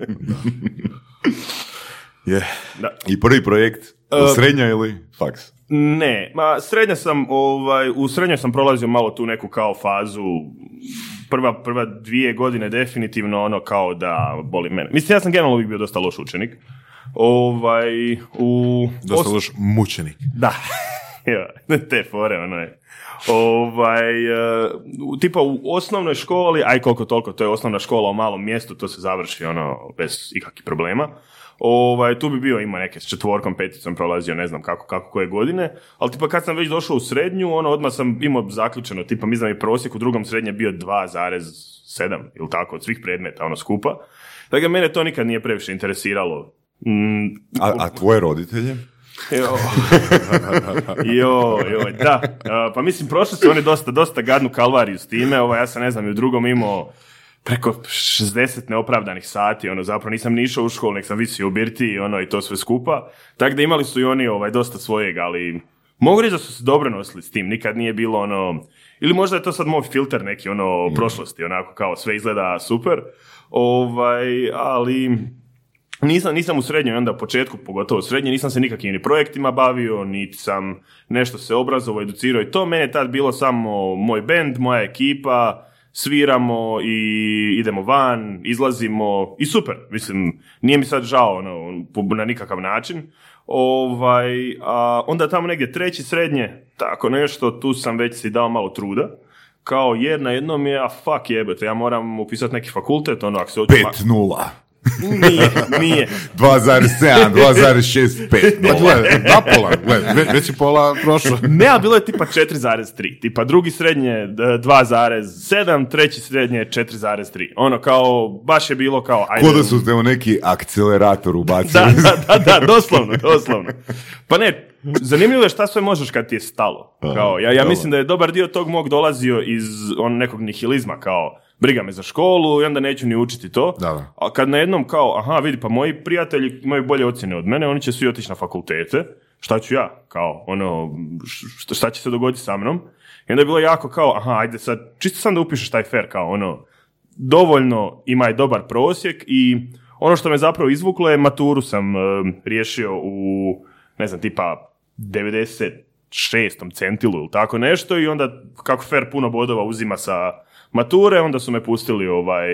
Je. da. I prvi projekt, E, srednja ili faks? Ne, ma srednja sam, ovaj, u srednjoj sam prolazio malo tu neku kao fazu, prva, prva dvije godine definitivno ono kao da boli mene. Mislim, ja sam generalno uvijek bio dosta loš učenik. Ovaj, u... Dosta os- loš mučenik. Da, ja, te fore, ono je. Ovaj, e, u- tipa u osnovnoj školi, aj koliko toliko, to je osnovna škola u malom mjestu, to se završi ono bez ikakvih problema. Ovaj, tu bi bio ima neke s četvorkom, peticom prolazio, ne znam kako, kako koje godine, ali tipa kad sam već došao u srednju, ono odmah sam imao zaključeno, tipa mi znam i prosjek u drugom srednje bio 2,7 ili tako od svih predmeta, ono skupa. Tako da mene to nikad nije previše interesiralo. Mm, A, a tvoje roditelje? Jo. jo, joj, da. Pa mislim, prošli su oni dosta, dosta gadnu kalvariju s time. Ovo, ja sam, ne znam, i u drugom imao preko 60 neopravdanih sati, ono, zapravo nisam ni išao u školu, nek sam visio u birti, ono, i to sve skupa. Tako da imali su i oni, ovaj, dosta svojeg, ali mogu reći da su se dobro nosili s tim, nikad nije bilo, ono, ili možda je to sad moj filter neki, ono, prošlosti, onako, kao sve izgleda super, ovaj, ali nisam, nisam u srednjoj onda početku, pogotovo u srednjoj, nisam se nikakvim ni projektima bavio, niti sam nešto se obrazovao, educirao i to. Mene je tad bilo samo moj bend, moja ekipa, sviramo i idemo van, izlazimo i super. Mislim, nije mi sad žao ono, na nikakav način. Ovaj, a onda tamo negdje treći srednje, tako nešto, tu sam već si dao malo truda. Kao jer na jednom je, a fuck jebote, ja moram upisati neki fakultet, ono, ako se hoću... 5-0. Nije, nije. 2,7, 2,65. Pa gledaj, da pola, gledaj, ve- već je pola prošlo. Ne, a bilo je tipa 4,3. Tipa drugi srednje e, 2,7, treći srednje 4,3. Ono kao, baš je bilo kao... Ajde, Ko da su te u neki akcelerator ubacili. da, da, da, da, doslovno, doslovno. Pa ne, zanimljivo je šta sve možeš kad ti je stalo. Kao, ja, ja mislim da je dobar dio tog mog dolazio iz on nekog nihilizma, kao briga me za školu i onda neću ni učiti to. Da, da. A kad najednom kao, aha, vidi, pa moji prijatelji imaju bolje ocjene od mene, oni će svi otići na fakultete, šta ću ja? Kao, ono, šta će se dogoditi sa mnom? I onda je bilo jako kao, aha, ajde sad, čisto sam da upišeš taj fair, kao, ono, dovoljno, ima i dobar prosjek i ono što me zapravo izvuklo je maturu sam e, riješio u, ne znam, tipa 96. centilu ili tako nešto i onda kako fer puno bodova uzima sa mature, onda su me pustili ovaj,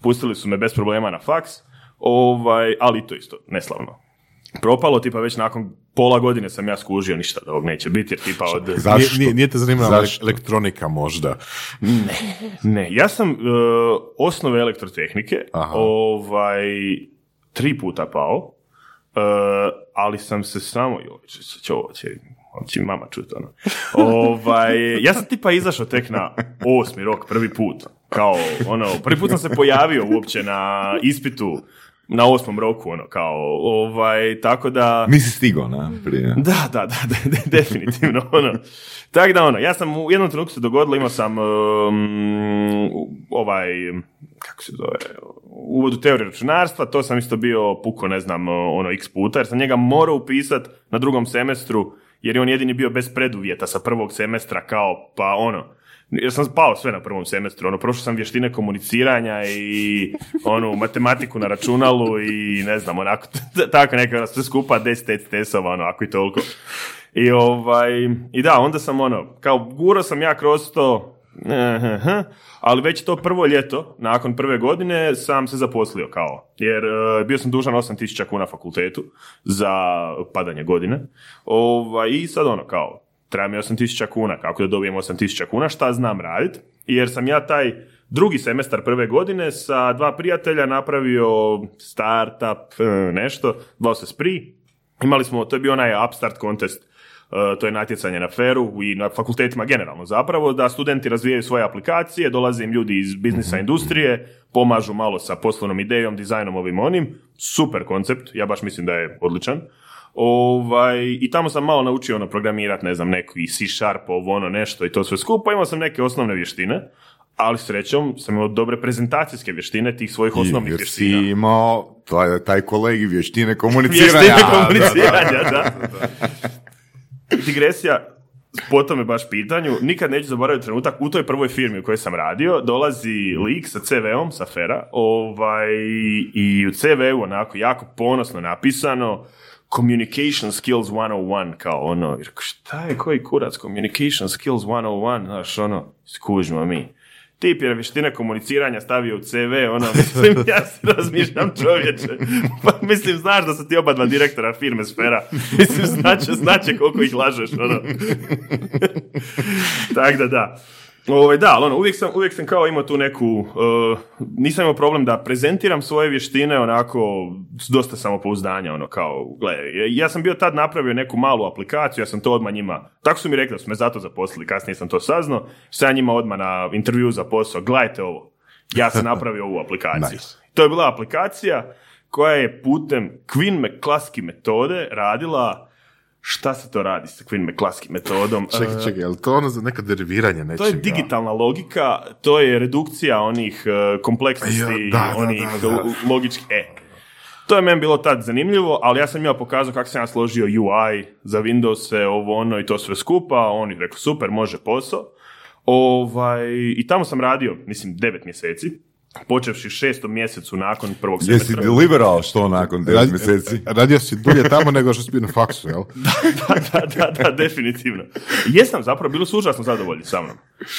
pustili su me bez problema na faks, ovaj, ali to isto, neslavno. Propalo, tipa već nakon pola godine sam ja skužio ništa da ovog neće biti, jer tipa od... Zašto? Nije, nije te zanimala Zašto? elektronika možda. Ne, ja sam e, osnove elektrotehnike Aha. ovaj, tri puta pao, e, ali sam se samo, joj, će, će, će, će mama čuti ono. Ovaj, ja sam tipa izašao tek na osmi rok, prvi put, kao ono, prvi put sam se pojavio uopće na ispitu na osmom roku, ono, kao, ovaj, tako da... Nisi stigao, na, prije. Da, da, da, de- de- definitivno. Ono. Tako da ono, ja sam u jednom trenutku se dogodilo, imao sam um, ovaj, kako se zove, uvod u teoriju računarstva, to sam isto bio puko, ne znam, ono, x puta, jer sam njega morao upisat na drugom semestru, jer je on jedini bio bez preduvjeta sa prvog semestra, kao, pa ono, jer sam pao sve na prvom semestru, ono, prošao sam vještine komuniciranja i onu matematiku na računalu i ne znam, onako, tako neka ono, sve skupa 10 testova, ono, ako i toliko. I ovaj, i da, onda sam ono, kao gurao sam ja kroz to, eh, ali već to prvo ljeto, nakon prve godine, sam se zaposlio kao, jer eh, bio sam dužan 8000 kuna fakultetu za padanje godine. Ovaj, I sad ono, kao, treba mi 8000 kuna, kako da dobijem 8000 kuna, šta znam radit, jer sam ja taj drugi semestar prve godine sa dva prijatelja napravio startup, eh, nešto, zvao se Spree, Imali smo, to je bio onaj Upstart contest, uh, to je natjecanje na feru i na fakultetima generalno zapravo, da studenti razvijaju svoje aplikacije, dolaze im ljudi iz biznisa industrije, pomažu malo sa poslovnom idejom, dizajnom ovim onim, super koncept, ja baš mislim da je odličan. Ovaj, I tamo sam malo naučio ono, programirati, ne znam, neki C Sharp, ovo ono nešto i to sve skupa, imao sam neke osnovne vještine, ali srećom sam imao dobre prezentacijske vještine tih svojih osnovnih Jer si vještina. imao taj, taj kolegi vještine komuniciranja. Vještine A, da, komuniciranja, da. Digresija, po tome baš pitanju, nikad neću zaboraviti trenutak, u toj prvoj firmi u kojoj sam radio, dolazi lik sa CV-om, sa Fera, ovaj, i u CV-u onako jako ponosno napisano, Communication Skills 101, kao ono, šta je koji kurac Communication Skills 101, znaš, ono, skužimo mi. Tip je vještine komuniciranja stavio u CV, ono, mislim, ja se razmišljam čovječe. Pa mislim, znaš da su ti oba dva direktora firme Sfera. Mislim, znače, znače koliko ih lažeš, ono. Tako da, da. Ovaj, da, ali ono, uvijek sam, uvijek sam kao imao tu neku, uh, nisam imao problem da prezentiram svoje vještine onako s dosta samopouzdanja, ono kao, gle, ja sam bio tad napravio neku malu aplikaciju, ja sam to odmah njima, tako su mi rekli da su me zato zaposlili, kasnije sam to saznao, sam ja njima odmah na intervju za posao, gledajte ovo, ja sam napravio ovu aplikaciju. Nice. To je bila aplikacija koja je putem Queen McCluskey metode radila Šta se to radi sa Queen McCluskey metodom? Čekaj, čekaj, je li to ono za neka deriviranje nečega? To je digitalna logika, to je redukcija onih uh, kompleksnosti, Ja, da, onih da, da. logičkih, e. To je meni bilo tad zanimljivo, ali ja sam njima pokazao kako sam ja složio UI za Windows, ovo ono i to sve skupa, oni rekao super, može posao. Ovaj, I tamo sam radio, mislim, devet mjeseci, počevši šestom mjesecu nakon prvog Jesi semestra. deliverao što nakon 9 Radi- mjeseci? Radio si dulje tamo nego što si bio na faksu, jel? da, da, da, da, definitivno. Jesam, zapravo, bili su užasno zadovoljni sa mnom.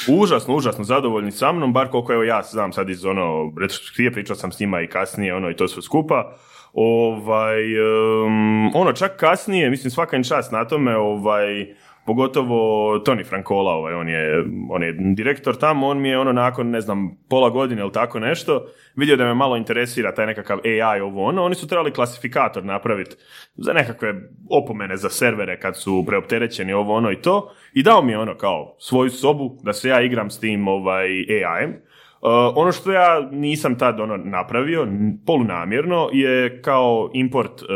Užasno, užasno zadovoljni sa mnom, bar koliko evo ja znam sad iz ono, retrospektive, pričao sam s njima i kasnije, ono, i to sve skupa. Ovaj, em, ono, čak kasnije, mislim, svaka im čast na tome, ovaj, pogotovo Tony Frankola, ovaj, on je, on je direktor tamo, on mi je ono nakon, ne znam, pola godine ili tako nešto, vidio da me malo interesira taj nekakav AI ovo ono, oni su trebali klasifikator napraviti za nekakve opomene za servere kad su preopterećeni ovo ono i to i dao mi je ono kao svoju sobu da se ja igram s tim ovaj AI-em. Uh, ono što ja nisam tad ono napravio, polunamjerno, je kao import uh,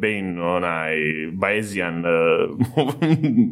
Bain, onaj, Bayesian,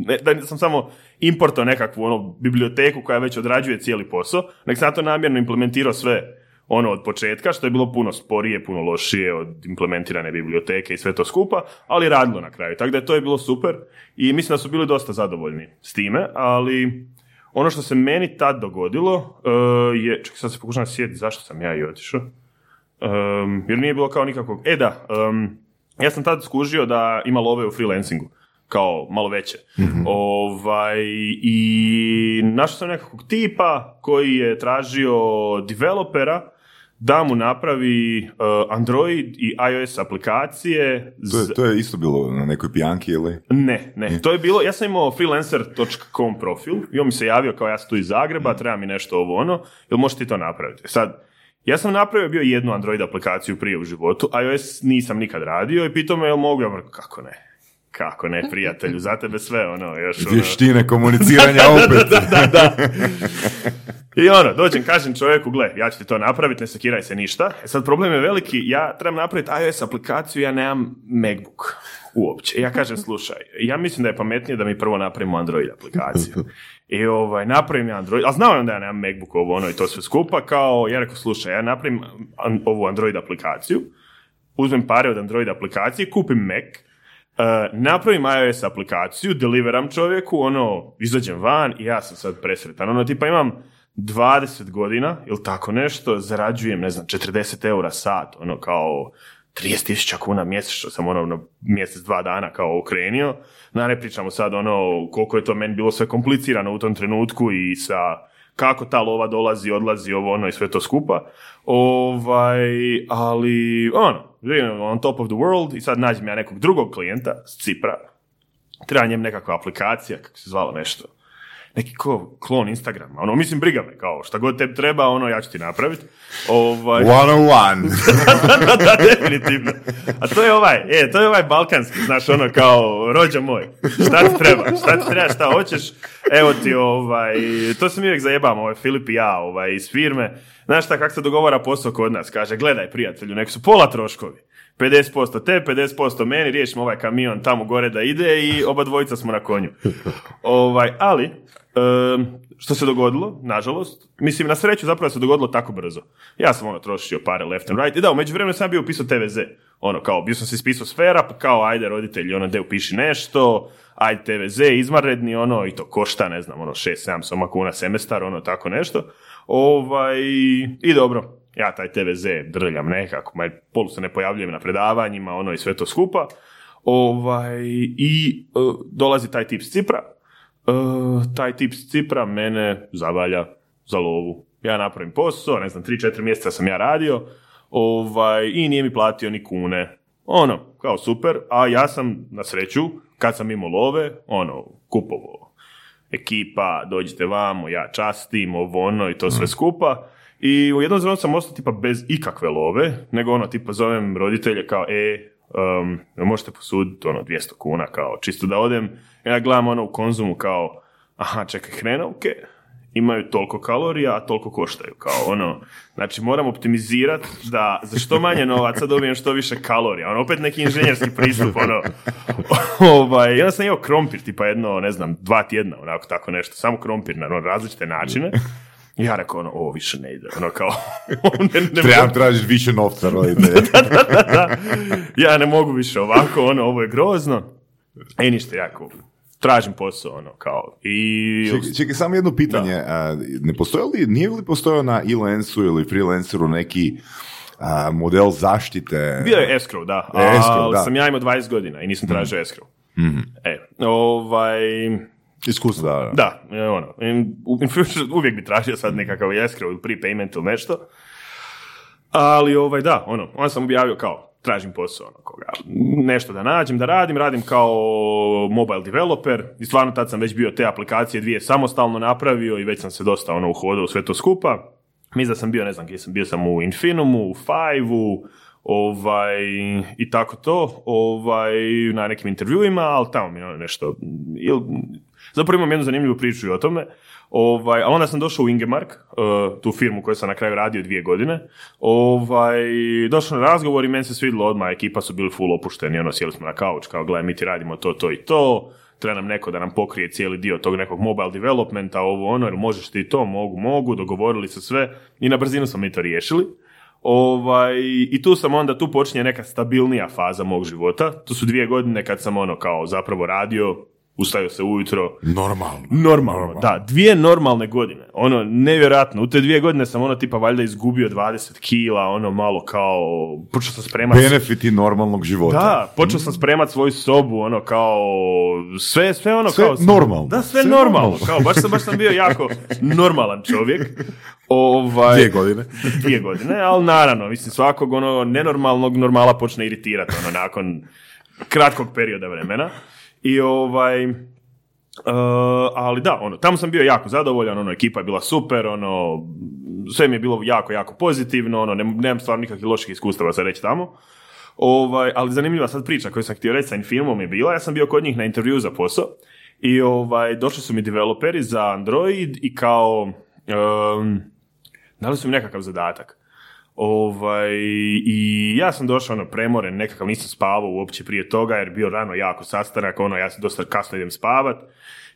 uh, da sam samo importao nekakvu ono, biblioteku koja već odrađuje cijeli posao, nek sam to namjerno implementirao sve ono od početka, što je bilo puno sporije, puno lošije od implementirane biblioteke i sve to skupa, ali radilo na kraju. Tako da je to je bilo super i mislim da su bili dosta zadovoljni s time, ali ono što se meni tad dogodilo uh, je, čekaj sad se pokušam sjetiti zašto sam ja i otišao, um, jer nije bilo kao nikakvog, e da, um, ja sam tad skužio da ima love u freelancingu kao malo veće. Ovaj, I našao sam nekakvog tipa koji je tražio developera da mu napravi uh, Android i iOS aplikacije. To je, to je isto bilo na nekoj pijanki ili... Ne, ne, to je bilo, ja sam imao freelancer.com profil i on mi se javio kao ja sam tu iz Zagreba, treba mi nešto ovo ono, jel možeš ti to napraviti? Sad, ja sam napravio bio jednu Android aplikaciju prije u životu, iOS nisam nikad radio i pitao me jel mogu, ja kako ne, kako ne, prijatelju, za tebe sve ono, još ono... Vještine komuniciranja opet. da, da. I ono, dođem, kažem čovjeku, gle, ja ću ti to napraviti, ne sekiraj se ništa. E sad problem je veliki, ja trebam napraviti iOS aplikaciju, ja nemam MacBook uopće. Ja kažem, slušaj, ja mislim da je pametnije da mi prvo napravimo Android aplikaciju. I ovaj, napravim ja Android, a znao je da ja nemam MacBook ovo ono i to sve skupa, kao, ja rekao, slušaj, ja napravim an- ovu Android aplikaciju, uzmem pare od Android aplikacije, kupim Mac, napravim iOS aplikaciju, deliveram čovjeku, ono, izađem van i ja sam sad presretan. Ono, tipa imam 20 godina ili tako nešto, zarađujem, ne znam, 40 eura sat, ono, kao 30.000 kuna mjesečno sam ono, na mjesec, dva dana kao okrenio. Na ne pričamo sad ono, koliko je to meni bilo sve komplicirano u tom trenutku i sa kako ta lova dolazi, odlazi, ovo ono i sve to skupa. Ovaj, ali, ono, on top of the world i sad nađem ja nekog drugog klijenta s Cipra. Treba njem nekakva aplikacija, kako se zvalo nešto. Neki ko, klon Instagrama. Ono, mislim, briga me, kao, šta god tebi treba, ono, ja ću ti napraviti. Ovaj, One on one. da, da, definitivno. A to je ovaj, e, to je ovaj balkanski, znaš, ono kao, rođo moj, šta ti treba, šta ti treba, šta hoćeš, evo ti, ovaj, to se mi uvijek zajebamo, ovaj, Filip i ja, ovaj, iz firme, znaš šta, kak se dogovara posao kod nas, kaže, gledaj, prijatelju, nek su pola troškovi, 50% te, 50% meni, riješimo ovaj kamion tamo gore da ide i oba dvojica smo na konju. Ovaj, ali, što se dogodilo, nažalost, mislim, na sreću zapravo se dogodilo tako brzo. Ja sam ono trošio pare left and right. I da, u međuvremenu sam bio upisao TVZ. Ono, kao, bio sam se ispisao sfera, pa kao, ajde, roditelji, ono, de upiši nešto, ajde, TVZ, izvanredni, ono, i to košta, ne znam, ono, 6-7 soma kuna semestar, ono, tako nešto. Ovaj, i dobro, ja taj TVZ drljam nekako, ma polu se ne pojavljujem na predavanjima, ono, i sve to skupa. Ovaj, i e, dolazi taj tip s Cipra, E, taj tip s Cipra mene zavalja za lovu. Ja napravim posao, ne znam, 3-4 mjeseca sam ja radio ovaj, i nije mi platio ni kune. Ono, kao super, a ja sam na sreću, kad sam imao love, ono, kupovo ekipa, dođite vamo, ja častim, ovo ono i to sve skupa. I u jednom trenutku sam ostao tipa bez ikakve love, nego ono, tipa zovem roditelje kao, e, um, možete posuditi ono 200 kuna kao čisto da odem. Ja gledam ono u konzumu kao, aha, čekaj, hrenovke imaju toliko kalorija, a toliko koštaju. Kao ono, znači moram optimizirati da za što manje novaca dobijem što više kalorija. Ono, opet neki inženjerski pristup, ono. ovaj, i onda sam jeo krompir, tipa jedno, ne znam, dva tjedna, onako tako nešto, samo krompir na ono, različite načine. I ja rekao, ono, ovo više ne ide, ono kao, ne, ne Trebam tražiti više novca, roditelje. da, ja ne mogu više ovako, ono, ovo je grozno. I ništa, jako, tražim posao, ono, kao, i... Čekaj, čekaj, samo jedno pitanje. A, ne postoji li, nije li postojao na e-lancu ili freelanceru neki a, model zaštite? Bio je escrow, da, Escrow, ali da. sam ja imao 20 godina i nisam tražio escrow. E, ovaj, Iskustvo, da, da. da, e, ono, in, u- in future uvijek bi tražio sad nekakav escrow ili prepayment ili nešto, ali ovaj, da, ono, onda sam objavio kao, tražim posao, ono, koga, nešto da nađem, da radim, radim kao mobile developer i stvarno tad sam već bio te aplikacije dvije samostalno napravio i već sam se dosta ono uhodao u sve to skupa. Mislim da sam bio, ne znam gdje sam bio, sam u Infinumu, u Five-u, ovaj, i tako to, ovaj, na nekim intervjuima, ali tamo mi je ono nešto, il, zapravo imam jednu zanimljivu priču i o tome, ovaj, a onda sam došao u Ingemark, uh, tu firmu koju sam na kraju radio dvije godine, ovaj, došao na razgovor i meni se svidjelo odmah, ekipa su bili full opušteni, ono, sjeli smo na kauč, kao, gledaj, mi ti radimo to, to i to, treba nam neko da nam pokrije cijeli dio tog nekog mobile developmenta, ovo ono, jer možeš ti to, mogu, mogu, dogovorili su sve i na brzinu smo mi to riješili. Ovaj, I tu sam onda, tu počinje neka stabilnija faza mog života. To su dvije godine kad sam ono kao zapravo radio Ustaju se ujutro, Normalno. Normalno, da, dvije normalne godine, ono, nevjerojatno, u te dvije godine sam ono tipa valjda izgubio 20 kila, ono malo kao, počeo sam spremati Benefiti normalnog života. da, počeo sam spremat svoju sobu, ono kao, sve, sve ono Sve kao... normalno. Da, sve, Sve normalno, normalno. kao, baš sam, baš sam bio jako normalan čovjek. Ovaj, Dvije godine. dvije godine, ali naravno, mislim, svakog ono nenormalnog normala počne iritirati, ono, nakon kratkog perioda vremena. I ovaj, e, ali da, ono, tamo sam bio jako zadovoljan, ono, ekipa je bila super, ono, sve mi je bilo jako, jako pozitivno, ono, nem- nemam stvarno nikakvih loših iskustava se reći tamo. Ovaj, ali zanimljiva sad priča koju sam htio reći sa Infilmom je bila, ja sam bio kod njih na intervju za posao i ovaj, došli su mi developeri za Android i kao em, dali su mi nekakav zadatak. Ovaj, I ja sam došao ono premoren, nekakav nisam spavao uopće prije toga jer je bio rano jako sastanak, ono ja sam dosta kasno idem spavat.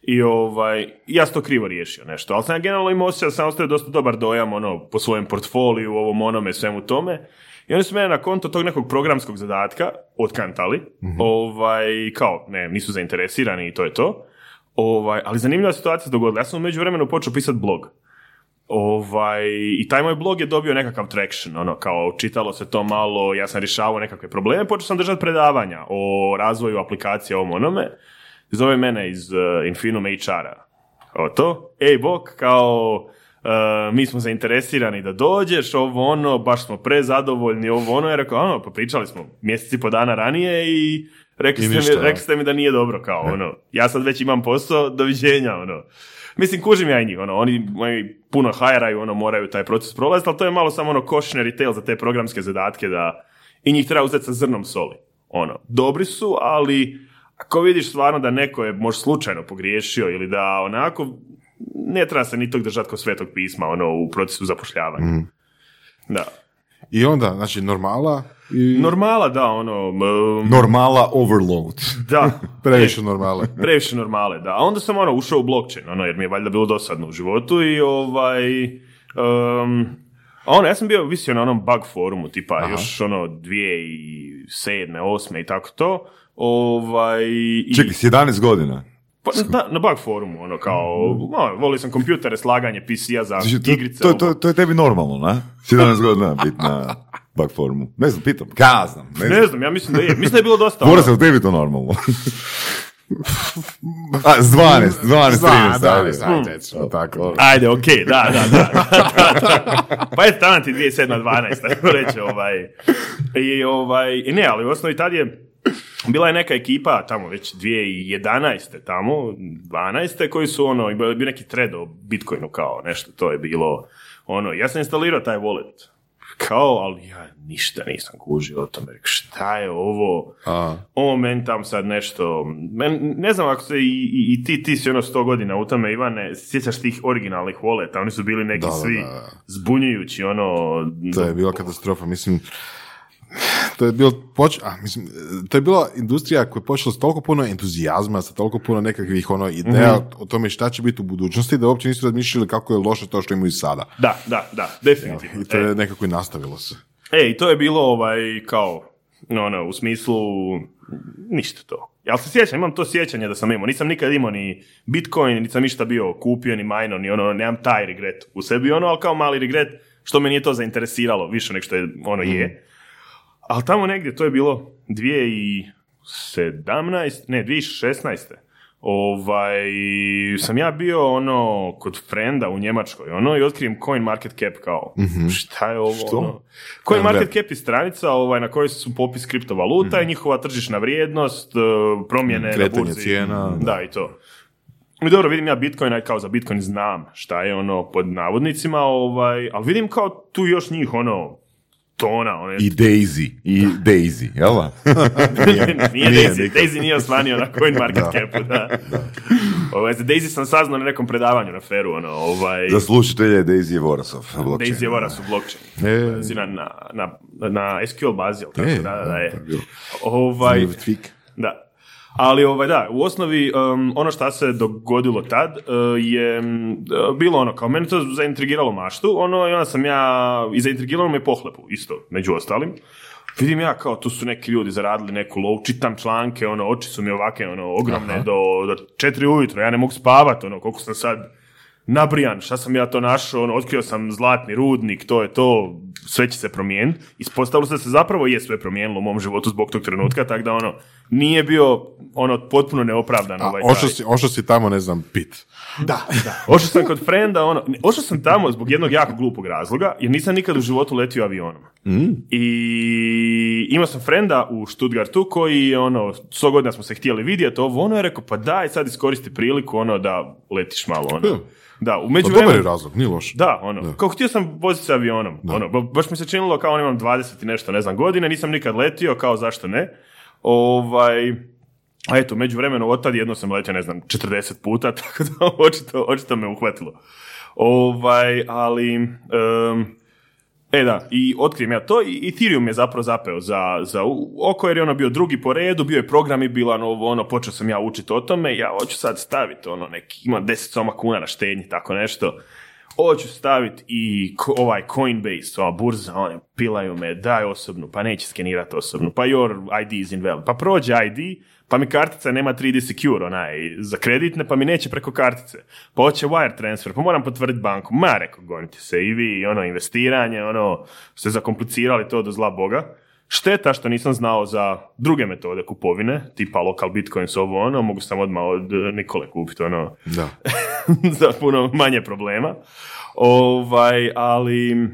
I ovaj, ja sam to krivo riješio nešto, ali sam ja generalno imao osjećaj da sam ostavio dosta dobar dojam ono, po svojem portfoliju, ovom onome, svemu tome. I oni su mene na konto tog nekog programskog zadatka otkantali, ovaj, kao, ne, nisu zainteresirani i to je to. Ovaj, ali zanimljiva situacija se dogodila. Ja sam u međuvremenu počeo pisati blog. Ovaj, I taj moj blog je dobio nekakav traction, ono, kao čitalo se to malo, ja sam rješavao nekakve probleme, počeo sam držati predavanja o razvoju aplikacije, ovom onome. Zove mene iz uh, Infinum HR-a. Kao to, ej bok, kao uh, mi smo zainteresirani da dođeš, ovo ono, baš smo prezadovoljni, ovo ono, je rekao, ono, pa pričali smo mjesec i po dana ranije i rekli, I ste, ništa, mi, rekli ste mi da nije dobro, kao ono, ja sad već imam posao, doviđenja, ono. Mislim, kužim ja i njih, ono, oni moji puno hajraju, ono, moraju taj proces prolaziti, ali to je malo samo ono cautionary tale za te programske zadatke da i njih treba uzeti sa zrnom soli. Ono, dobri su, ali ako vidiš stvarno da neko je možda slučajno pogriješio ili da onako, ne treba se ni tog držati ko svetog pisma, ono, u procesu zapošljavanja. Da. I onda, znači, normala i Normala, da, ono, m, Normala overload. da, previše normale. previše normale, da. A onda sam ono ušao u blockchain, ono, jer mi je valjda bilo dosadno u životu i ovaj... Um, a ono, ja sam bio visio na onom bug forumu, tipa još ono dvije i sedme, osme i tako to. Ovaj, i, Čekaj, s 11 godina. Pa, na, na bug forumu, ono kao, ono, volio sam kompjutere, slaganje PC-a za Znači, to, igrice. to, ovo. to, to je tebi normalno, na? S 11 godina biti na bug forumu. Ne znam, pitam. Ka znam. Ne znam. Ne znam, ja mislim da je, mislim da je bilo dosta. Mora ono- se u tebi to normalno. A, s 12, 12, 13, da, ajde. da, recimo, tako. Ajde, okej, da, da, da. pa eto, tamo ti 2007-12, tako reći, ovaj. I, ovaj, i ne, ali u osnovi tad je, bila je neka ekipa tamo već 2011. tamo, 12. koji su ono, bio neki thread o Bitcoinu kao nešto, to je bilo, ono, ja sam instalirao taj wallet, kao, ali ja ništa nisam kužio o tome, Rekao, šta je ovo, A, o, men tam sad nešto, men, ne znam ako se i, i, i ti, ti si ono sto godina u tome, Ivane, sjećaš tih originalnih voleta, oni su bili neki da, svi da, da. zbunjujući, ono... to je bila katastrofa, mislim, to je bilo, poč- a, mislim, to je bila industrija koja je počela s toliko puno entuzijazma, sa toliko puno nekakvih ono, ideja Mhm. o tome šta će biti u budućnosti, da uopće nisu razmišljali kako je loše to što imaju sada. Da, da, da, definitivno. I to E, je nekako i nastavilo se. E, i to je bilo ovaj, kao, ono, u smislu, ništa to. Ja se sjećam, imam to sjećanje da sam imao. Nisam nikad imao ni Bitcoin, niti sam ništa bio kupio, ni majno, ni ono, nemam taj regret u sebi, ono, ali kao mali regret, što me nije to zainteresiralo više nego što je, ono, je. Ali tamo negdje, to je bilo 2017, ne, 2016. Ovaj, sam ja bio ono kod frenda u Njemačkoj, ono, i otkrijem Coin Market Cap kao, šta je ovo, Što? ono? Coin Ne, Market Cap je stranica ovaj, na kojoj su popis kriptovaluta i njihova tržišna vrijednost, eh, promjene na Kretanje burzi. cijena, Da, i to. I dobro, vidim ja Bitcoin, aj kao za Bitcoin znam šta je ono pod navodnicima, ovaj, ali vidim kao tu još njih ono tona, ono, I Daisy. I Daisy, jel da? nije, Nije Daisy, nikad. Daisy nije osvanio na coin market capu, da. Ovaj, za Daisy sam saznao na nekom predavanju na feru, ono, ovaj, Za slušatelje Daisy je Vorasov. blockchain. Daisy je vora su blockchain. E. Na, na, na, na SQL bazi, jel tako? E, da, da, da, je. Ovaj, da. Ali ovaj, da, u osnovi um, ono šta se dogodilo tad uh, je uh, bilo ono, kao meni to zaintrigiralo maštu, ono, i onda sam ja, i zaintrigiralo me pohlepu, isto, među ostalim. vidim ja kao tu su neki ljudi zaradili neku lov, čitam članke, ono, oči su mi ovake, ono, ogromne, do, do četiri ujutro, ja ne mogu spavat, ono, koliko sam sad nabrijan, šta sam ja to našao, ono, otkrio sam zlatni rudnik, to je to, sve će se promijeniti. Ispostavilo se da se zapravo je sve promijenilo u mom životu zbog tog trenutka, tako da ono, nije bio ono potpuno neopravdan A ovaj ošao si, ošao si tamo, ne znam, pit. da, da. Ošao sam kod frenda, ono, ošao sam tamo zbog jednog jako glupog razloga, jer nisam nikad u životu letio avionom. I imao sam frenda u Stuttgartu koji, ono, sto godina smo se htjeli vidjeti, ovo ono je rekao, pa daj sad iskoristi priliku, ono, da letiš malo, ono. Hmm. Da, u Pa dobar međuvremenu... je razlog, nije loš. Da, ono, kao htio sam voziti se avionom, ono, ba- baš mi se činilo kao on imam 20 i nešto, ne znam, godine, nisam nikad letio, kao zašto ne. Ovaj, a eto, među vremenu od tad jedno sam letio, ne znam, 40 puta, tako da očito, očito me uhvatilo. Ovaj, ali, em, e da, i otkrijem ja to i Ethereum je zapravo zapeo za, za oko jer je ono bio drugi po redu, bio je program i bilo ono, ovo, ono, počeo sam ja učiti o tome, ja hoću sad staviti ono neki, imam 10 soma kuna na štednji, tako nešto, hoću staviti i ko- ovaj Coinbase, ova burza, one pilaju me, daj osobnu, pa neće skenirati osobnu, pa your ID is invalid, pa prođe ID, pa mi kartica nema 3D secure, onaj, za kreditne, pa mi neće preko kartice, pa hoće wire transfer, pa moram potvrditi banku, ma rekao, gonite se i vi, ono, investiranje, ono, ste zakomplicirali to do zla boga, Šteta što nisam znao za druge metode kupovine, tipa lokal bitcoins, ovo ono, mogu sam odmah od Nikole kupiti, ono, Da. za puno manje problema. Ovaj, ali,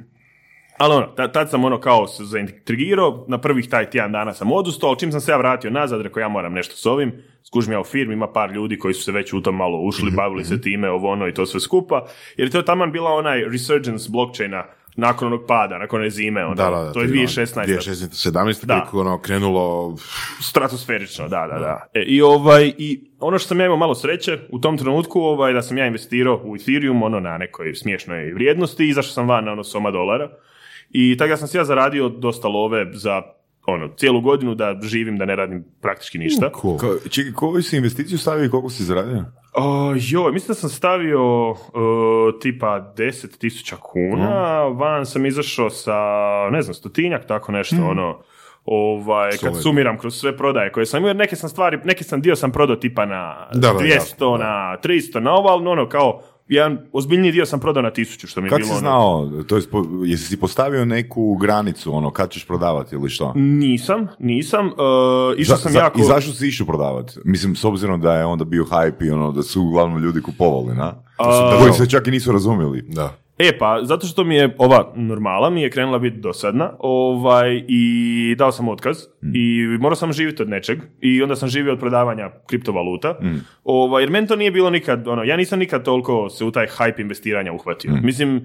ali ono, ta- tad sam ono kao se zaintrigirao, na prvih taj tjedan dana sam odustao, ali čim sam se ja vratio nazad, rekao ja moram nešto s ovim, skužim ja u firmi, ima par ljudi koji su se već u to malo ušli, bavili se time, ovo ono i to sve skupa, jer je to taman bila onaj resurgence blockchaina nakon onog pada, nakon one zime, ono, Da, da, da. to je ti, ono, 2016. 2016, 17. Da. kako ono krenulo... Stratosferično, da, da, da. E, I ovaj, i ono što sam ja imao malo sreće u tom trenutku, ovaj, da sam ja investirao u Ethereum, ono na nekoj smiješnoj vrijednosti, izašao sam van na ono soma dolara. I tako da sam si ja zaradio dosta love za ono, cijelu godinu da živim, da ne radim praktički ništa. Cool. Ko, čekaj, koju si investiciju stavio i koliko si zaradio? O, joj, mislim da sam stavio uh, tipa 10.000 kuna, van sam izašao sa, ne znam, stotinjak, tako nešto, ono, ovaj, kad Solidno. sumiram kroz sve prodaje koje sam imao, neke sam stvari, neki sam dio sam prodao tipa na Da, da, 200, jasno, da. na 300, na ovo, ali ono, kao, jedan ozbiljniji dio sam prodao na 1000, što mi je Kako bilo si ono- znao, to jest, po- jesi si postavio neku granicu, ono, kad ćeš prodavati ili što? Nisam, nisam, uh, išao sam za- jako... I zašto si išao prodavati? Mislim, s obzirom da je onda bio hype i ono, da su uglavnom ljudi kupovali, na? A- Koji se čak i nisu razumjeli. Da. E pa, zato što mi je ova normala mi je krenula biti dosadna ovaj, i dao sam otkaz i morao sam živjeti od nečeg i onda sam živio od prodavanja kriptovaluta. Ovaj, jer meni to nije bilo nikad, ono, ja nisam nikad toliko se u taj hype investiranja uhvatio. Mislim, e,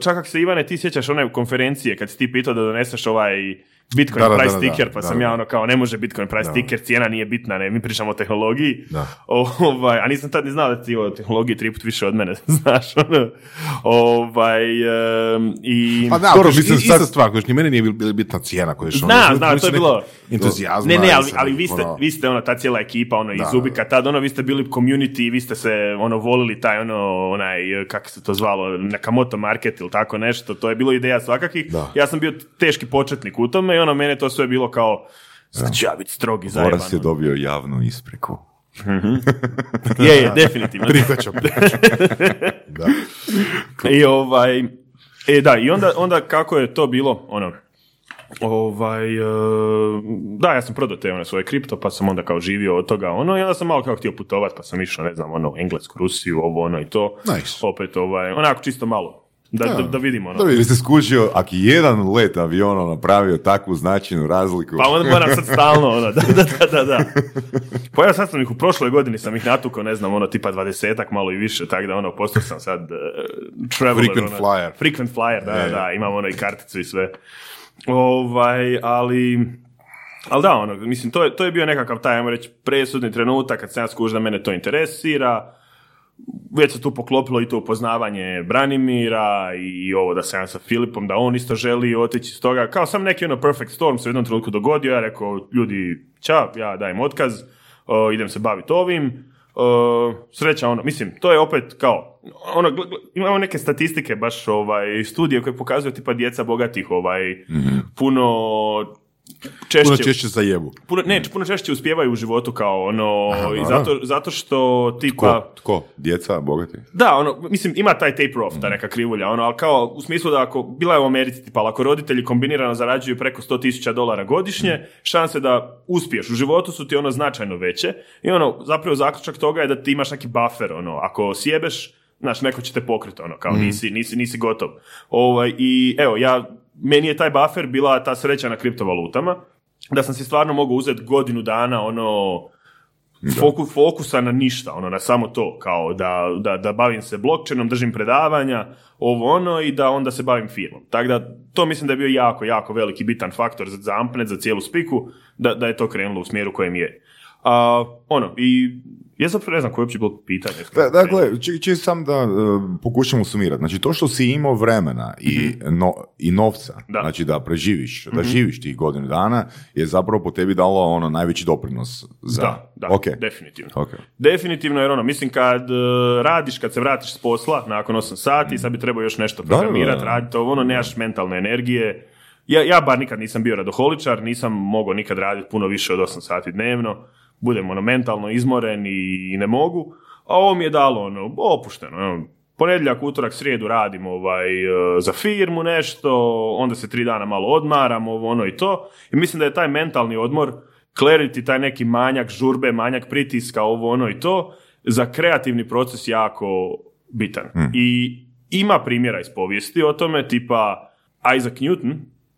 čak ako se Ivane ti sjećaš one konferencije kad si ti pitao da doneseš ovaj Bitcoin Da, da, price da, da, sticker, da, pa da, sam da. ja ono kao ne može Bitcoin price sticker, cijena nije bitna, ne, mi pričamo o tehnologiji. Da. Ovaj, a nisam tad ni znao da ti o tehnologiji tri put više od mene, znaš, ono. Ovaj, em, i... Pa da, Dobro, mislim, ista sad- stvar, kojiš, ni meni nije bila bitna cijena kojiš. Zna, zna, to je bilo... Entuzijazma. Ne, ne, ali, ali vi ste, ono, vi ste ono, ta cijela ekipa, ono, Da, iz Ubika, tad, ono, vi ste bili community, vi ste se, ono, volili taj, ono, onaj, kako se to zvalo, Nakamoto market ili tako nešto, to je bilo ideja svakakih. Da. Ja sam bio teški početnik u tome i ono, mene to sve bilo kao, sad ću ja biti strogi zajeban. Boras je dobio javnu ispriku. Je, je, definitivno. Prihvaćam. da. I ovaj, e da, i onda, onda kako je to bilo, ono, ovaj, e, da, ja sam prodao te one svoje kripto, pa sam onda kao živio od toga, ono, i onda sam malo kao htio putovat, pa sam išao, ne znam, ono, u Englesku, Rusiju, ovo, ono i to. Nice. Opet, ovaj, onako čisto malo, da, da, da vidimo, ono. Da Ili si skužio, ako je jedan let avionom napravio takvu značajnu razliku, Pa onda moram sad stalno, ono, da, da, da, da, da. Pa ja sad sam ih u prošloj godini sam ih natukao, ne znam, ono, tipa dvadesetak, malo i više, tako da, ono, postao sam sad uh, traveler, Frequent ono, flyer. Frequent flyer, da, je. da, imam ono i karticu i sve. Ovaj, ali, ali da, ono, mislim, to je, to je bio nekakav taj, ajmo reći, presudni trenutak kad sam ja skužio da mene to interesira, već se tu poklopilo i to upoznavanje Branimira i ovo da sam ja sa Filipom, da on isto želi otići iz toga. Kao sam neki ono perfect storm se u jednom trenutku dogodio, ja rekao, ljudi, ča, ja dajem otkaz, o, idem se baviti ovim. Uh, sreća ono, mislim, to je opet kao, ono, gle- imamo neke statistike, baš ovaj, studije koje pokazuju tipa djeca bogatih, ovaj, puno češće, Puno češće za jebu. puno, ne, puno češće uspijevaju u životu kao ono, i naravno. zato, zato što tipa, Ko? Tko? Djeca, bogati? da, ono, mislim, ima taj taper off, ta neka krivulja, ono, ali kao u smislu da ako, bila je u Americi, tipa, ako roditelji kombinirano zarađuju preko 100.000 dolara godišnje, šanse da uspiješ u životu su ti ono značajno veće i ono, zapravo zaključak toga je da ti imaš neki buffer, ono, ako sjebeš, znaš, neko će te pokriti, ono, kao nisi, nisi, nisi gotov. Ovaj, I evo, ja, meni je taj buffer bila ta sreća na kriptovalutama, da sam si stvarno mogao uzeti godinu dana, ono, foku, fokusa na ništa, ono, na samo to, kao da, da, da bavim se blockchainom, držim predavanja, ovo ono, i da onda se bavim firmom. Tako da, to mislim da je bio jako, jako veliki bitan faktor za, za Ampnet, za cijelu spiku, da, da je to krenulo u smjeru kojem je. A, ono, i ja zapravo ne znam koje je uopće bilo pitanje. Da, dakle, či, či sam da e, pokušamo sumirati. Znači, to što si imao vremena i, no, i novca, Mhm. Da. Mhm. znači da preživiš, da živiš tih godinu dana, je zapravo po tebi dalo ono najveći doprinos za... Da, da, Ok. definitivno. Ok. Definitivno, jer ono, mislim, kad e, radiš, kad se vratiš s posla nakon 8 sati, sad bi trebao još nešto programirati, raditi ovo, ono, nemaš mentalne energije. Ja, ja bar nikad nisam bio radoholičar, nisam mogao nikad raditi puno više od 8 sati dnevno, budem ono mentalno izmoren i, i ne mogu, a ovo mi je dalo ono, opušteno, ono, ponedjeljak, utorak, srijedu radim ovaj, e, za firmu nešto, onda se tri dana malo odmaram, ovo ono i to. I mislim da je taj mentalni odmor, clarity, taj neki manjak žurbe, manjak pritiska, ovo ono i to, za kreativni proces jako bitan. I ima primjera iz povijesti o tome, tipa Isaac Newton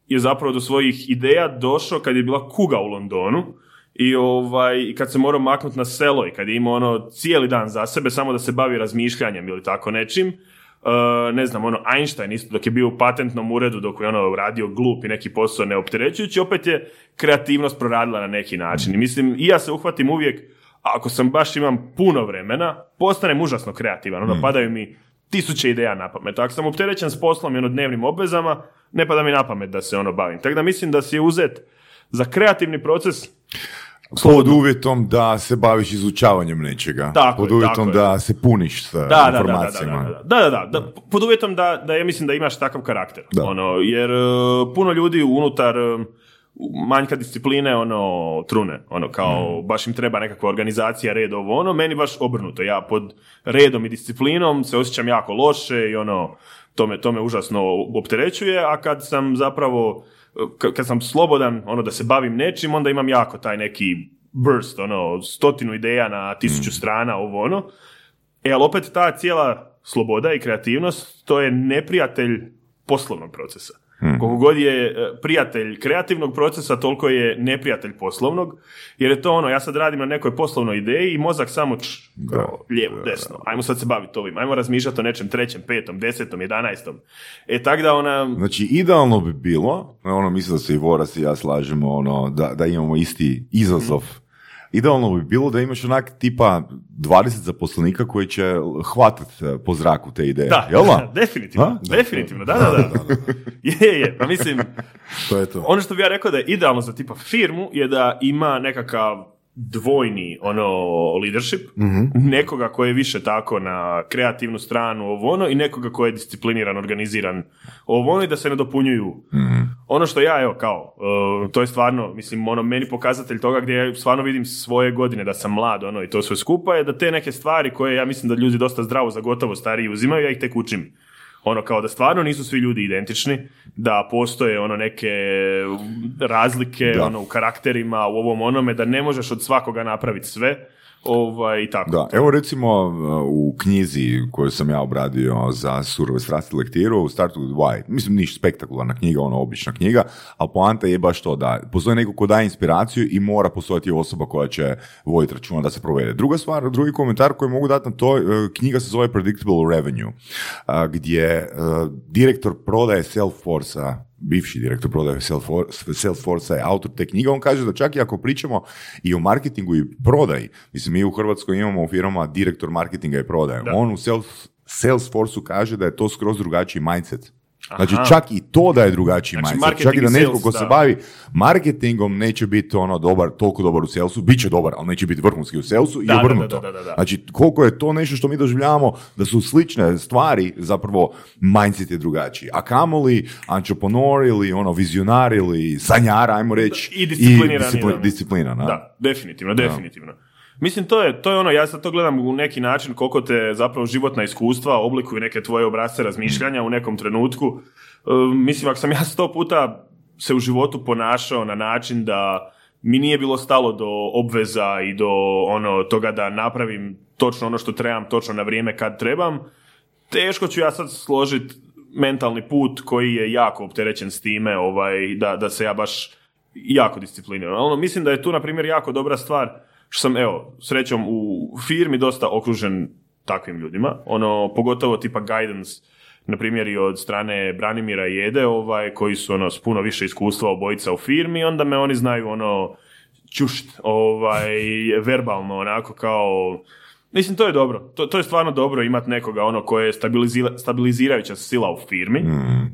je zapravo do svojih ideja došao kad je bila kuga u Londonu i ovaj, i kad se morao maknuti na selo i kad je imao ono cijeli dan za sebe samo da se bavi razmišljanjem ili tako nečim. Uh, ne znam, ono, Einstein isto dok je bio u patentnom uredu, dok je ono radio glup i neki posao neopterećujući, opet je kreativnost proradila na neki način. I mislim, i ja se uhvatim uvijek, ako sam baš imam puno vremena, postanem užasno kreativan, ono, padaju mi tisuće ideja na pamet. Ako sam opterećen s poslom i ono dnevnim obvezama, ne pada mi na pamet da se ono bavim. Tako da mislim da si je uzet za kreativni proces Pod uvjetom da se baviš izučavanjem nečega. Tako Pod je, uvjetom tako je. da se puniš sa da, da, da, da, informacijama. da, da, da, da, da, da, pod uvjetom da, da ja mislim da imaš takav karakter. Da. Ono, jer e, puno ljudi unutar e, manjka discipline ono trune, ono kao baš im treba nekakva organizacija, red ovo ono, meni baš obrnuto, ja pod redom i disciplinom se osjećam jako loše i ono, to me, to me užasno opterećuje, a kad sam zapravo, kad sam slobodan, ono da se bavim nečim, onda imam jako taj neki burst, ono, stotinu ideja na tisuću strana, ovo ono, E, ali opet ta cijela sloboda i kreativnost, to je neprijatelj poslovnog procesa. Koliko god je e, prijatelj kreativnog procesa, toliko je neprijatelj poslovnog, jer je to ono, ja sad radim na nekoj poslovnoj ideji i mozak samo č, kao, lijevo, desno, ajmo sad se baviti ovim, ajmo razmišljati o nečem trećem, petom, desetom, jedanaestom. E, tak da ona, Znači, idealno bi bilo, ono, mislim da se i Voras i ja slažemo, ono, da, da imamo isti izazov. Idealno bi bilo da imaš onak tipa 20 zaposlenika koji će hvatat eh, po zraku te ideje. da, Jel da? definitivno, A? definitivno, da, da, da. je, je, pa mislim, To je to. Ono što bi ja rekao da je idealno za tipa firmu je da ima nekakav dvojni ono leadership, nekoga koji je više tako na kreativnu stranu ovo ono i nekoga koji je discipliniran, organiziran ovo ono i da se nadopunjuju. Ono što ja evo kao, uh, to je stvarno, mislim ono meni pokazatelj toga gdje ja stvarno vidim svoje godine da sam mlad ono i to sve skupa je da te neke stvari koje ja mislim da ljudi dosta zdravo za gotovo stariji uzimaju, ja ih tek učim ono kao da stvarno nisu svi ljudi identični, da postoje ono neke razlike Da. ono u karakterima, u ovom onome, da ne možeš od svakoga napraviti sve, ovaj, tako. Da, evo recimo uh, u knjizi koju sam ja obradio za surove strasti lektiru, u startu Why, mislim niš spektakularna knjiga, ono obična knjiga, ali poanta je baš to da postoji neko ko daje inspiraciju i mora postojati osoba koja će voditi računa da se provede. Druga stvar, drugi komentar koji mogu dati na to, uh, knjiga se zove Predictable Revenue, uh, gdje direktor prodaje Salesforce-a bivši direktor prodaje Salesforce- Salesforce je autor te knjige, on kaže da čak i ako pričamo i o marketingu i prodaji, mislim mi u Hrvatskoj imamo u firmama direktor marketinga i prodaje, on u Sales, Salesforce-u kaže da je to skroz drugačiji mindset. Znači Aha. čak i to da je drugačiji Znači, mindset, čak i da i netko ko se bavi marketingom neće biti ono dobar, toliko dobar u salesu, bit će dobar, ali neće biti vrhunski u salesu i obrnuto. da, da, da, da. Znači koliko je to nešto što mi doživljavamo da su slične stvari, zapravo mindset je drugačiji. A kamoli entrepreneur ili ono vizionar ili sanjar, ajmo reći, I disciplinirani, discipli- da. disciplina. Da. Da, definitivno, definitivno. Mislim, to je, to je ono, ja sad to gledam u neki način koliko te zapravo životna iskustva oblikuju neke tvoje obrazce razmišljanja u nekom trenutku. E, mislim, ako sam ja sto puta se u životu ponašao na način da mi nije bilo stalo do obveza i do ono toga da napravim točno ono što trebam, točno na vrijeme kad trebam, teško ću ja sad složiti mentalni put koji je jako opterećen s time ovaj, da, da se ja baš jako discipliniram. Ono, mislim da je tu, na primjer, jako dobra stvar što sam, evo, srećom u firmi dosta okružen takvim ljudima. Ono, pogotovo tipa guidance, na primjer i od strane Branimira i Jede, ovaj, koji su ono, s puno više iskustva obojica u firmi, onda me oni znaju ono, čušt, ovaj, verbalno, onako kao, Mislim, to je dobro. To, to je stvarno dobro imati nekoga ono koje je stabilizira- stabilizirajuća sila u firmi.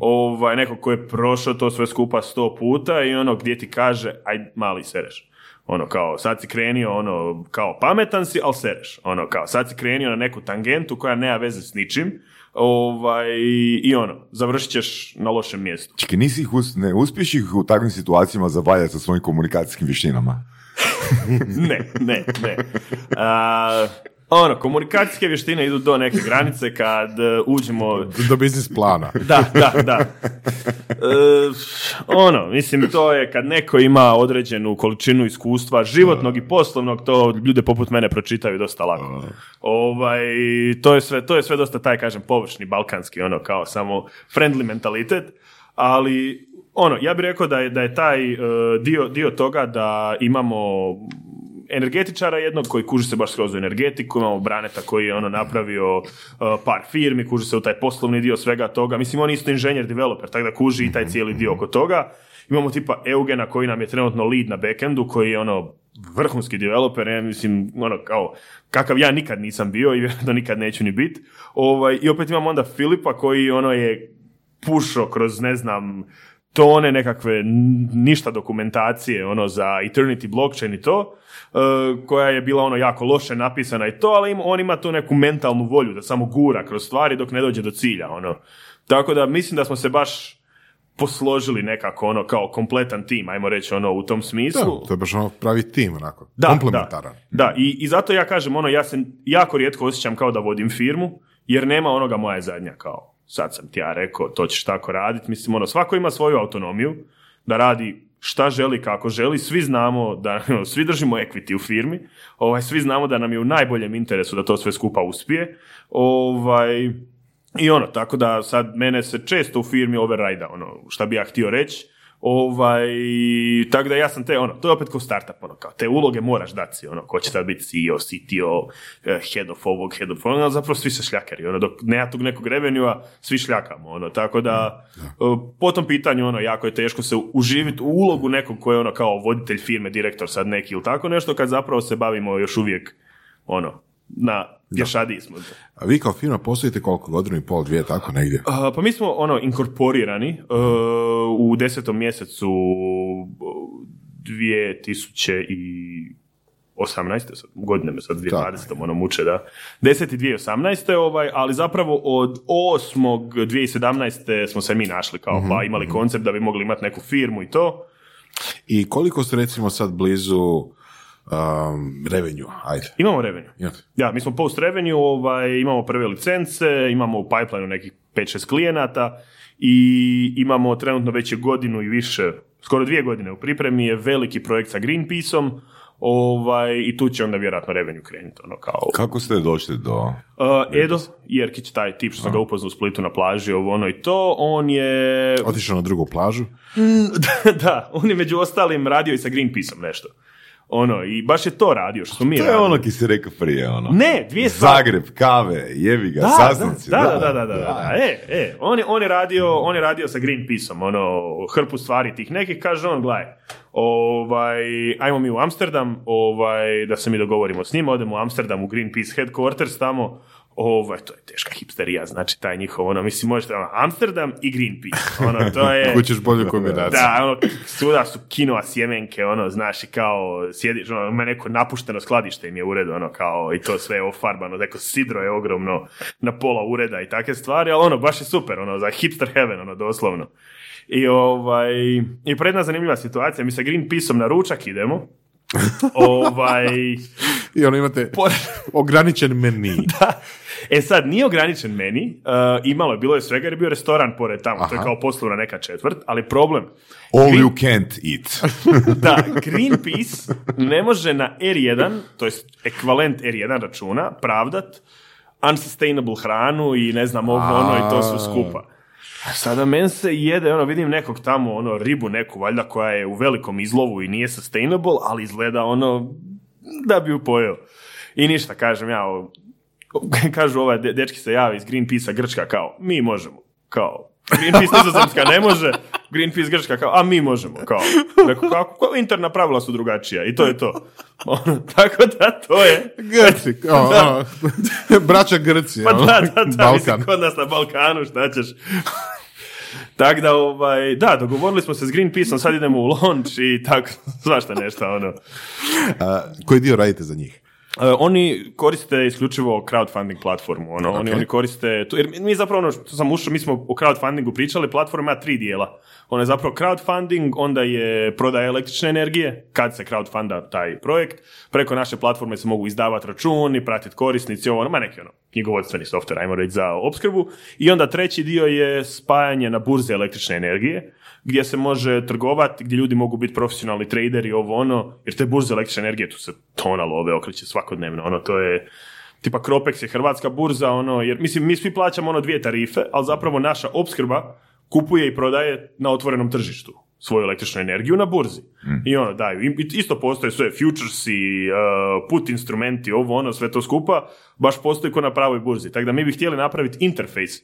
Ovaj, nekog ko je prošao to sve skupa sto puta i ono gdje ti kaže, aj mali sereš. Ono kao, sad si krenio, ono, kao pametan si, ali sereš. Ono kao, sad si krenio na neku tangentu koja nema veze s ničim. Ovaj, i ono, završit ćeš na lošem mjestu. Čekaj, nisi ih us- ne uspiješ ih u takvim situacijama zavaljati sa svojim komunikacijskim vještinama? Ne, ne, ne. A, ono, komunikacijske vještine idu do neke granice kad e, uđemo Do biznis plana. Da, da, da. E, ono, mislim, to je kad neko ima određenu količinu iskustva životnog i poslovnog, to ljude poput mene pročitaju dosta lako. Ovaj, to, je sve, to je sve dosta taj, kažem, površni, balkanski, ono, kao samo friendly mentalitet, ali ono, ja bih rekao da je, da je taj e, dio, dio toga da imamo energetičara jednog koji kuži se baš skroz u energetiku, imamo Braneta koji je ono napravio uh, par firmi, kuži se u taj poslovni dio svega toga. Mislim, on je isto inženjer, developer, tako da kuži i taj cijeli dio oko toga. Imamo tipa Eugena koji nam je trenutno lead na backendu, koji je ono vrhunski developer, ja mislim, ono, kao, kakav ja nikad nisam bio i vjerojatno nikad neću ni bit. Ovaj, I opet imamo onda Filipa koji ono je pušo kroz, ne znam, tone nekakve ništa dokumentacije ono za Eternity blockchain i to, koja je bila ono jako loše napisana i to, ali im, on ima tu neku mentalnu volju da samo gura kroz stvari dok ne dođe do cilja. Ono. Tako da mislim da smo se baš posložili nekako ono kao kompletan tim, ajmo reći ono u tom Da, smislu. to je baš ono pravi tim, onako. Da, komplementaran. Da, da. I, i zato ja kažem, ono, ja se jako rijetko osjećam kao da vodim firmu, jer nema onoga moja je zadnja, kao, sad sam ti ja rekao, to ćeš tako raditi. Mislim, ono, svako ima svoju autonomiju, da radi šta želi, kako želi, svi znamo da, svi držimo equity u firmi, ovaj, svi znamo da nam je u najboljem interesu da to sve skupa uspije, ovaj, i ono, tako da sad mene se često u firmi override ono, šta bi ja htio reći, Ovaj, tako da ja sam te, ono, to je opet kao startup, ono, kao, te uloge moraš dati si, ono, ko će sad biti CEO, CTO, eh, head of ovog, head of ono, zapravo svi se šljakari, ono, dok nema tog nekog revenua, svi šljakamo, ono, tako da, eh, po tom pitanju, ono, jako je teško se uživiti u ulogu nekog koji je, ono, kao voditelj firme, direktor sad neki ili tako nešto, kad zapravo se bavimo još uvijek, ono, na pješadiji smo. A vi kao firma postojite koliko? Godinu i pol, dvije, tako negdje? Uh, pa mi smo ono inkorporirani uh, u desetom mjesecu uh, 2018. sad, godine me sad 2020. ono muče, da. 10. 2018. Ovaj, ali zapravo od 8. 2017. smo se mi našli kao pa imali koncept da bi mogli imati neku firmu i to. I koliko ste recimo sad blizu um, revenue, ajde. Imamo revenue. Imate. Ja, mi smo post revenue, ovaj, imamo prve licence, imamo u pipelineu nekih 5-6 klijenata i imamo trenutno već godinu i više, skoro dvije godine u pripremi je veliki projekt sa Greenpeaceom ovaj, i tu će onda vjerojatno revenue krenuti. Ono, kao, Kako ste došli do... Uh, Edo Jerkić, taj tip što sam ga upoznao u Splitu na plaži, ovo ono i to, on je... Otišao na drugu plažu. da, on je među ostalim radio i sa Greenpeaceom nešto. Ono, i baš je to radio, što smo mi To je radili. ono ki si rekao prije, ono. Ne, dvije stvari. Zagreb, kave, jevi ga, Da, sastanci. Da, da, da, da, da, da. E, e, on je, on je radio, on je radio sa Greenpeaceom, ono, hrpu stvari tih nekih, kaže on, gledaj, ovaj, ajmo mi u Amsterdam, ovaj, da se mi dogovorimo s njima, odemo u Amsterdam u Greenpeace headquarters tamo, Ovaj, to je teška hipsterija, znači taj njihov, ono, mislim, možete, ono, Amsterdam i Greenpeace, ono, to je... Kućeš bolju kombinaciju. Da, ono, svuda su kinoa sjemenke, ono, znaš, i kao, sjediš, ono, ima neko napušteno skladište im je ured, ono, kao, i to sve je ofarbano, neko sidro je ogromno na pola ureda i takve stvari, ali ono, baš je super, ono, za hipster heaven, ono, doslovno. I ovaj, i predna zanimljiva situacija, mi sa Greenpeaceom na ručak idemo, ovaj, I ono imate ograničen meni. da. E sad, nije ograničen meni, uh, imalo je, bilo je svega jer je bio restoran pored tamo, to je Aha. kao poslovna neka četvrt, ali problem, All Green- you can't eat. da, Greenpeace ne može na R1, to je ekvalent R1 računa, pravdat unsustainable hranu i ne znam ovo ono i to sve skupa. Sada men se jede, ono, vidim nekog tamo, ono, ribu neku, valjda, koja je u velikom izlovu i nije sustainable, ali izgleda, ono, da bi ju pojeo. I ništa, kažem ja, kažu ovaj de- dečki se javi iz Greenpeace-a Grčka, kao, mi možemo, kao, Greenpeace Nizozemska ne može, Greenpeace Grčka kao, a mi možemo, kao, Rekao, kako, kao interna pravila su drugačija i to je to. Ono, tako da to je, Grci, o, o, braća Grci, pa ono, da, da, da, mislim, Balkan. kod nas na Balkanu, šta ćeš. Tako da, ovaj, da, dogovorili smo se s Greenpeaceom, sad idemo u launch i tako, svašta nešto, ono. A, koji dio radite za njih? Uh, oni koriste isključivo crowdfunding platformu, ono, oni, Ok. oni koriste, to, jer mi zapravo ono što sam ušao, mi smo o crowdfundingu pričali, platforma ima tri dijela. Ona je zapravo crowdfunding, onda je prodaja električne energije, kad se crowdfunda taj projekt, preko naše platforme se mogu izdavati računi, pratiti korisnici, ovo, ono, ma neki ono, knjigovodstveni software, ajmo reći, za opskrbu. I onda treći dio je spajanje na burze električne energije, gdje se može trgovati, gdje ljudi mogu biti profesionalni traderi, ovo ono, jer te burze električne energije, tu se tona love okreće svakodnevno, ono, to je, tipa Cropex je hrvatska burza, ono, jer mislim, mi svi plaćamo ono dvije tarife, ali zapravo naša opskrba kupuje i prodaje na otvorenom tržištu svoju električnu energiju na burzi. I ono, daju. I isto postoje sve futuresi, uh, put instrumenti, ovo ono, sve to skupa, baš postoji ko na pravoj burzi. Tako da mi bi htjeli napraviti interfejs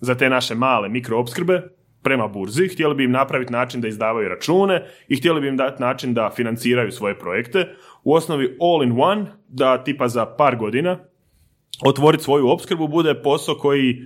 za te naše male mikroopskrbe prema burzi, htjeli bi im napraviti način da izdavaju račune i htjeli bi im dati način da financiraju svoje projekte. U osnovi all in one, da tipa za par godina otvoriti svoju opskrbu bude posao koji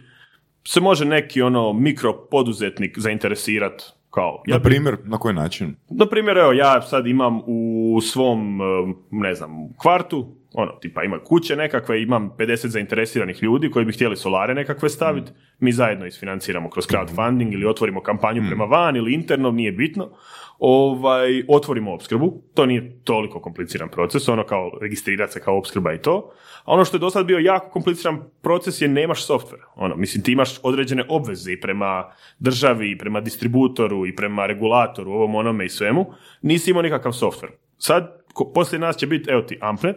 se može neki ono mikropoduzetnik zainteresirati kao ja Na bi- primjer, na koji način? na primjer, evo, ja sad imam u svom, eh, ne znam, kvartu, ono, tipa ima kuće nekakve, imam 50 zainteresiranih ljudi koji bi htjeli solare nekakve staviti, mi zajedno isfinanciramo kroz crowdfunding ili otvorimo kampanju prema van ili interno, nije bitno, ovaj, otvorimo opskrbu, to nije toliko kompliciran proces, ono kao registrirati se kao opskrba i to, a ono što je do sad bio jako kompliciran proces je nemaš software. Ono, mislim, ti imaš određene obveze i prema državi, i prema distributoru, i prema regulatoru, ovom onome i svemu. Nisi imao nikakav software. Sad, ko, poslije nas će biti, evo ti, Ampnet,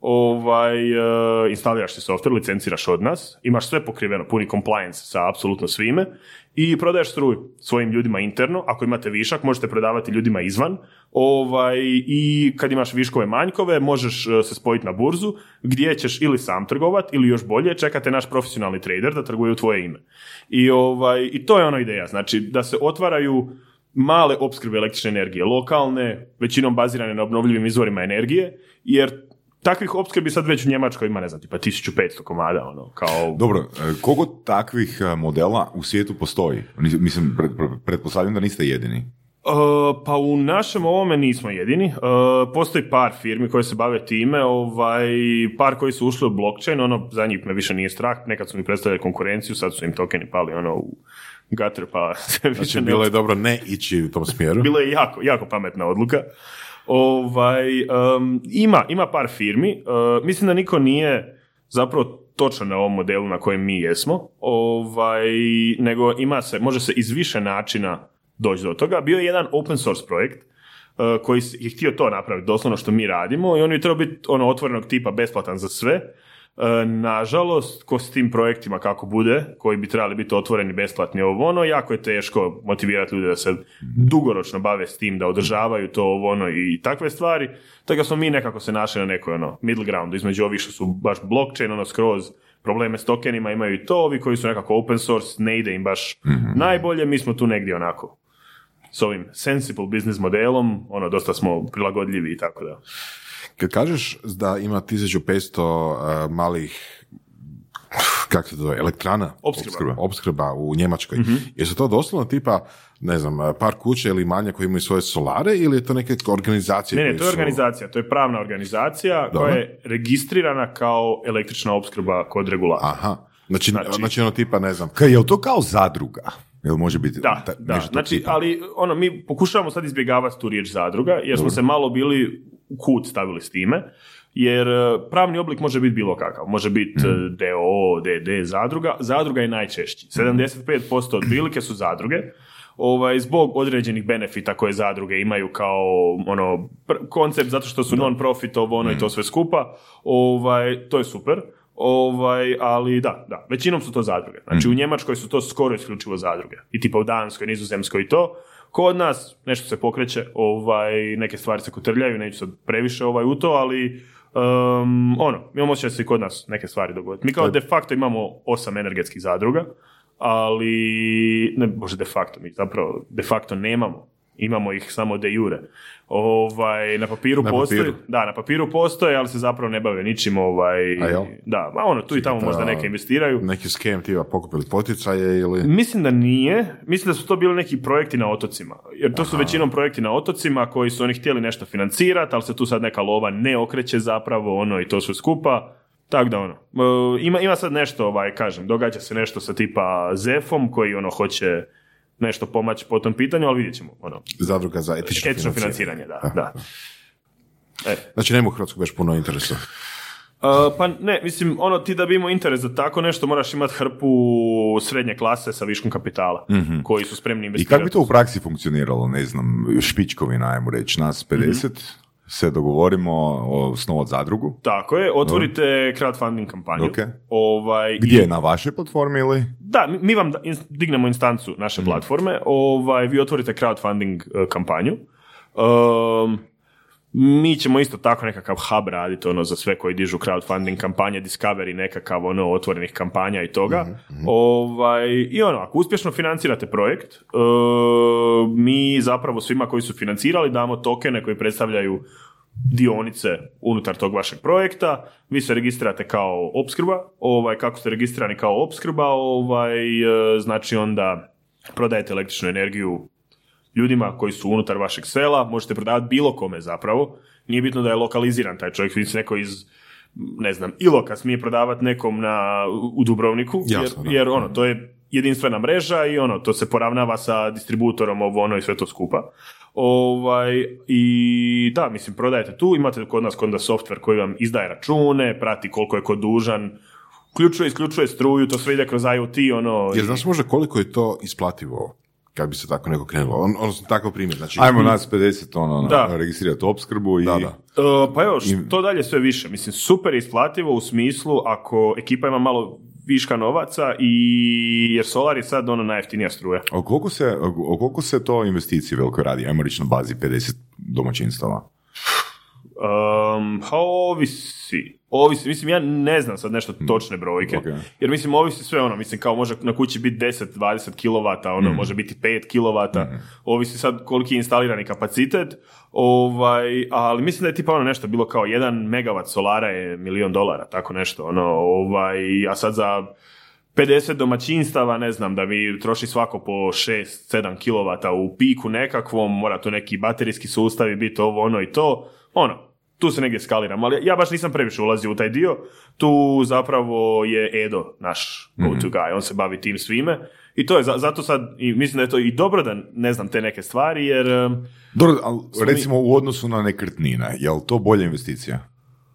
ovaj, e, instaliraš si software, licenciraš od nas, imaš sve pokriveno, puni compliance sa apsolutno svime i prodaješ struju svojim ljudima interno, ako imate višak možete prodavati ljudima izvan. Ovaj, i kad imaš viškove manjkove možeš e, se spojiti na burzu gdje ćeš ili sam trgovat ili još bolje čekate naš profesionalni trader da trguje u tvoje ime. I, ovaj, I to je ono ideja, znači da se otvaraju male opskrbe električne energije, lokalne, većinom bazirane na obnovljivim izvorima energije, jer takvih opskrbi sad već u Njemačkoj ima, ne znam, tipa 1500 komada, ono, kao... Dobro, e, koliko takvih e, modela u svijetu postoji? Mislim, pretpostavljam da niste jedini. E, pa u našem ovome nismo jedini. E, postoji par firmi koje se bave time, ovaj, par koji su ušli u blockchain, ono, za njih me više nije strah, nekad su mi predstavljali konkurenciju, sad su im tokeni pali, ono, u gutter, pa se više Znači, ne bilo je dobro ne ići u tom smjeru. Bilo je jako, jako pametna odluka. Ovaj, em, ima, ima par firmi. e, mislim da niko nije zapravo točan na ovom modelu na kojem mi jesmo. Ovaj, nego ima se, može se iz više načina doći do toga. Bio je jedan open source projekt e, koji je htio to napraviti, doslovno što mi radimo i on je trebao biti ono otvorenog tipa besplatan za sve. E, nažalost, ko s tim projektima kako bude, koji bi trebali biti otvoreni, besplatni, ovo ono, jako je teško motivirati ljude da se dugoročno bave s tim, da održavaju to ovo ono i takve stvari. Tako da smo mi nekako se našli na nekoj ono middle groundu, između ovih što su baš blockchain, ono skroz probleme s tokenima imaju i to, ovi koji su nekako open source, ne ide im baš najbolje, mi smo tu negdje onako s ovim sensible business modelom, ono, dosta smo prilagodljivi i tako da. Kad kažeš da ima 1500 uh, malih kako se to zove, elektrana, Opskrba. opskrba u Njemačkoj. Jesu to doslovno tipa, ne znam, par kuće ili manje koji imaju svoje solare ili je to neke organizacije? Ne, ne, to je su- organizacija, to je pravna organizacija Dobro. koja je registrirana kao električna opskrba kod regulatora. Aha, znači, znači, Znači- ono tipa, ne znam, Kaj, je li to kao zadruga? Jel može biti Da, ta- da. Znači, tipa? ali ono, mi pokušavamo sad izbjegavati tu riječ zadruga, jer smo se malo bili kut stavili s time, jer e, pravni oblik može biti bilo kakav. Može biti e, DO, DD, zadruga. Zadruga je najčešći. Mhm. 75% otprilike su zadruge. Ovaj, zbog određenih benefita koje zadruge imaju kao ono pr- koncept zato što su non-profit ovo ono i Mhm. to sve skupa ovaj, to je super ovaj, ali da, da, većinom su to zadruge znači u Njemačkoj su to skoro isključivo zadruge i tipa u Danskoj, Nizozemskoj i to kod nas nešto se pokreće ovaj, neke stvari se kotrljaju neću sad previše ovaj, u to, ali um, ono, imamo osjećaj da se i kod nas neke stvari dogoditi mi kao de facto imamo osam energetskih zadruga ali ne bože de facto mi zapravo de facto nemamo imamo ih samo de jure ovaj na papiru Na postoji papiru. da na papiru postoje ali se zapravo ne bave ničim ovaj da ma ono tu i tamo možda neke investiraju neki skem tipa pokupili poticaje ili... Mislim da nije. Mislim da su to bili neki projekti na otocima. Jer to su većinom projekti na otocima koji su oni htjeli nešto financirati, ali se tu sad neka lova ne okreće zapravo ono i to sve skupa. Tako da ono, e, ima, ima sad nešto, ovaj, kažem, događa se nešto sa tipa Zefom koji ono hoće nešto pomaći po tom pitanju, ali vidjet ćemo. Ono, Zadruga za etično, etično financiranje, da. da. E. Znači nema u Hrvatskoj baš puno interesa. Uh, pa ne, mislim, ono ti da bi imao interes za tako nešto moraš imati hrpu srednje klase sa viškom kapitala koji su spremni I investirati. kako bi to u praksi funkcioniralo, ne znam, špičkovina, ajmo reći, nas 50, se dogovorimo osnovati zadrugu. Tako je, otvorite crowdfunding kampanju. Ok. Ovaj, Gdje, i- na vašoj platformi ili? Da, mi- vam dignemo instancu naše platforme, ovaj, vi otvorite crowdfunding e, kampanju. Um, mi ćemo isto tako nekakav hub raditi ono za sve koji dižu crowdfunding kampanje, discovery nekakav ono otvorenih kampanja i toga. Ovaj, I ono, ako uspješno financirate projekt, e, mi zapravo svima koji su financirali damo tokene koji predstavljaju dionice unutar tog vašeg projekta, vi se registrirate kao opskrba, ovaj, kako ste registrirani kao opskrba, ovaj, e, znači onda prodajete električnu energiju ljudima koji su unutar vašeg sela, možete prodavati bilo kome zapravo, nije bitno da je lokaliziran taj čovjek, vidite neko iz ne znam, Iloka smije prodavati nekom na, u Dubrovniku, Jasno, jer, jer ono, to je jedinstvena mreža i ono, to se poravnava sa distributorom, ovo ono i sve to skupa. Ovaj, I da, mislim, prodajete tu, imate kod nas kod nas software koji vam izdaje račune, prati koliko je ko dužan, uključuje, isključuje struju, to sve ide kroz IoT, ono... Jer znaš možda koliko je to isplativo kad bi se tako neko krenulo? On, odnosno takav primjer. Znači, Ajmo nas 50 ono, Da. registrirati opskrbu i... Da, da. Uh, pa evo, što dalje sve više. Mislim, super je isplativo u smislu ako ekipa ima malo viška novaca i jer solar je sad ono najjeftinija struja. O koliko, se, o koliko se to investicije veliko radi? Ajmo reći na bazi 50 domaćinstava. Um, pa ovisi. Ovisi, mislim, ja ne znam sad nešto točne brojke, ok. jer mislim, ovisi sve ono, mislim, kao može na kući biti 10-20 kW, ono, može biti 5 kW, ovisi sad koliki je instalirani kapacitet, ovaj, ali mislim da je tipa ono nešto bilo kao 1 megavat solara je milion dolara, tako nešto, ono, ovaj, a sad za 50 domaćinstava, ne znam, da vi troši svako po 6-7 kW u piku nekakvom, mora tu neki baterijski sustavi biti ovo, ono i to, ono, tu se negdje skaliramo, ali ja baš nisam previše ulazio u taj dio, tu zapravo je Edo naš go-to guy, on se bavi tim svime i to je, za- zato sad, i mislim da je to i dobro da ne znam te neke stvari, jer Dobro, ali recimo u odnosu na nekretnine, je li to bolja investicija?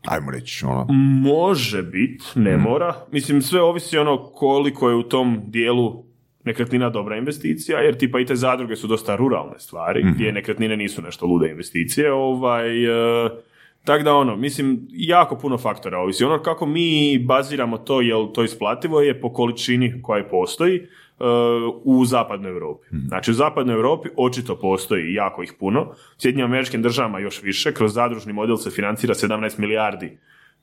Ajmo reći, ono. Može bit, ne mora. Mislim, sve ovisi ono koliko je u tom dijelu nekretnina dobra investicija, jer tipa i te zadruge su dosta ruralne stvari, gdje nekretnine nisu nešto lude investicije. Ovaj, e, tako da ono, mislim, jako puno faktora ovisi. Ono kako mi baziramo to, jel to isplativo, je po količini koja postoji e, u zapadnoj Europi. Znači u zapadnoj Europi očito postoji jako ih puno. Sjedinjim američkim državama još više. Kroz zadružni model se financira 17 milijardi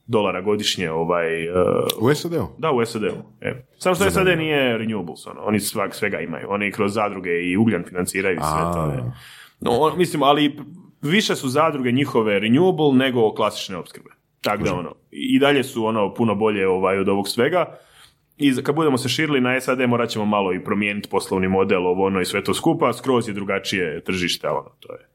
dolara godišnje ovaj, e, U SAD-u? da, u SAD-u. E. Samo što SAD nije renewables, ono. oni svak, svega imaju. Oni kroz zadruge i ugljan financiraju i sve to. No, on- mislim, ali više su zadruge njihove renewable nego klasične opskrbe. Tako da ono, i dalje su ono puno bolje ovaj, od ovog svega. i kad budemo se širili na SAD morat ćemo malo i promijeniti poslovni model, ovo ono i sve to skupa, skroz je drugačije tržište, ono, to je.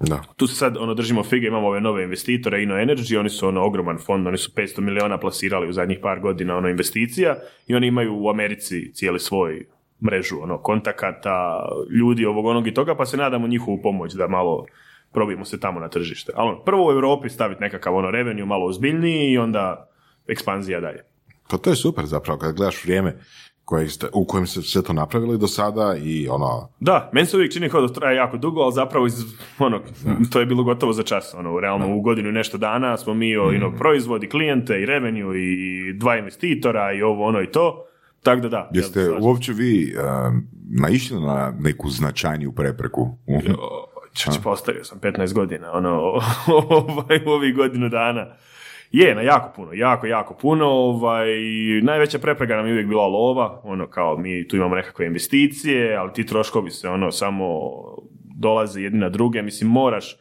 Da. Tu se sad ono, držimo fige, imamo ove nove investitore, Ino Energy, oni su ono ogroman fond, oni su 500 miliona plasirali u zadnjih par godina ono investicija i oni imaju u Americi cijeli svoj mrežu ono kontakata, ljudi ovog onog i toga, pa se nadamo njihovu pomoć da malo probijemo se tamo na tržište. Ali ono, prvo u Europi staviti nekakav ono revenue malo ozbiljniji i onda ekspanzija dalje. Pa to je super zapravo kad gledaš vrijeme koje ste, u kojem ste sve to napravili do sada i ono, Da, meni se uvijek čini kao da traje jako dugo, ali zapravo iz, ono, to je bilo gotovo za čas. Ono, realno u godinu i nešto dana smo mi o, ino, proizvodi, klijente i revenue i dva investitora i ovo ono i to. Tako da da. Jeste ja, uopće vi um, naišli na neku značajniju prepreku? Uh, Čač, postavio sam 15 godina, ono, ovaj, u ovih godinu dana. Je, na jako puno, jako, jako puno. Ovaj, najveća prepreka nam je uvijek bila lova, ono, kao mi tu imamo nekakve investicije, ali ti troškovi se, ono, samo dolaze jedni na druge, mislim, moraš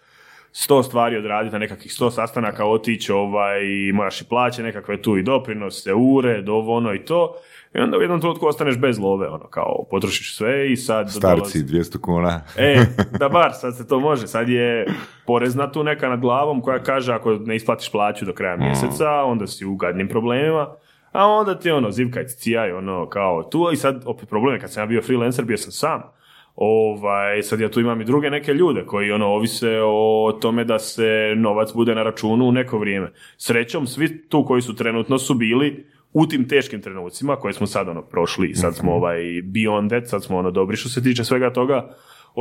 sto stvari odraditi na nekakvih sto sastanaka, otići, ovaj, moraš i plaće nekakve tu i doprinose, ured, ovo, ono i to. I onda u jednom trenutku ostaneš bez love, ono, kao, potrošiš sve i sad... Starci, dolazi- 200 kuna. E, da bar, sad se to može. Sad je porezna tu neka nad glavom koja kaže ako ne isplatiš plaću do kraja mjeseca, onda si u gadnim problemima. A onda ti ono, zivkaj, cijaj, ono, kao tu. I sad, opet problem je, kad sam ja bio freelancer, bio sam sam. Ovaj, sad ja tu imam i druge neke ljude koji ono ovise o tome da se novac bude na računu u neko vrijeme. Srećom, svi tu koji su trenutno su bili u tim teškim trenucima koje smo sad ono prošli i sad smo ovaj beyond that, sad smo ono dobri što se tiče svega toga.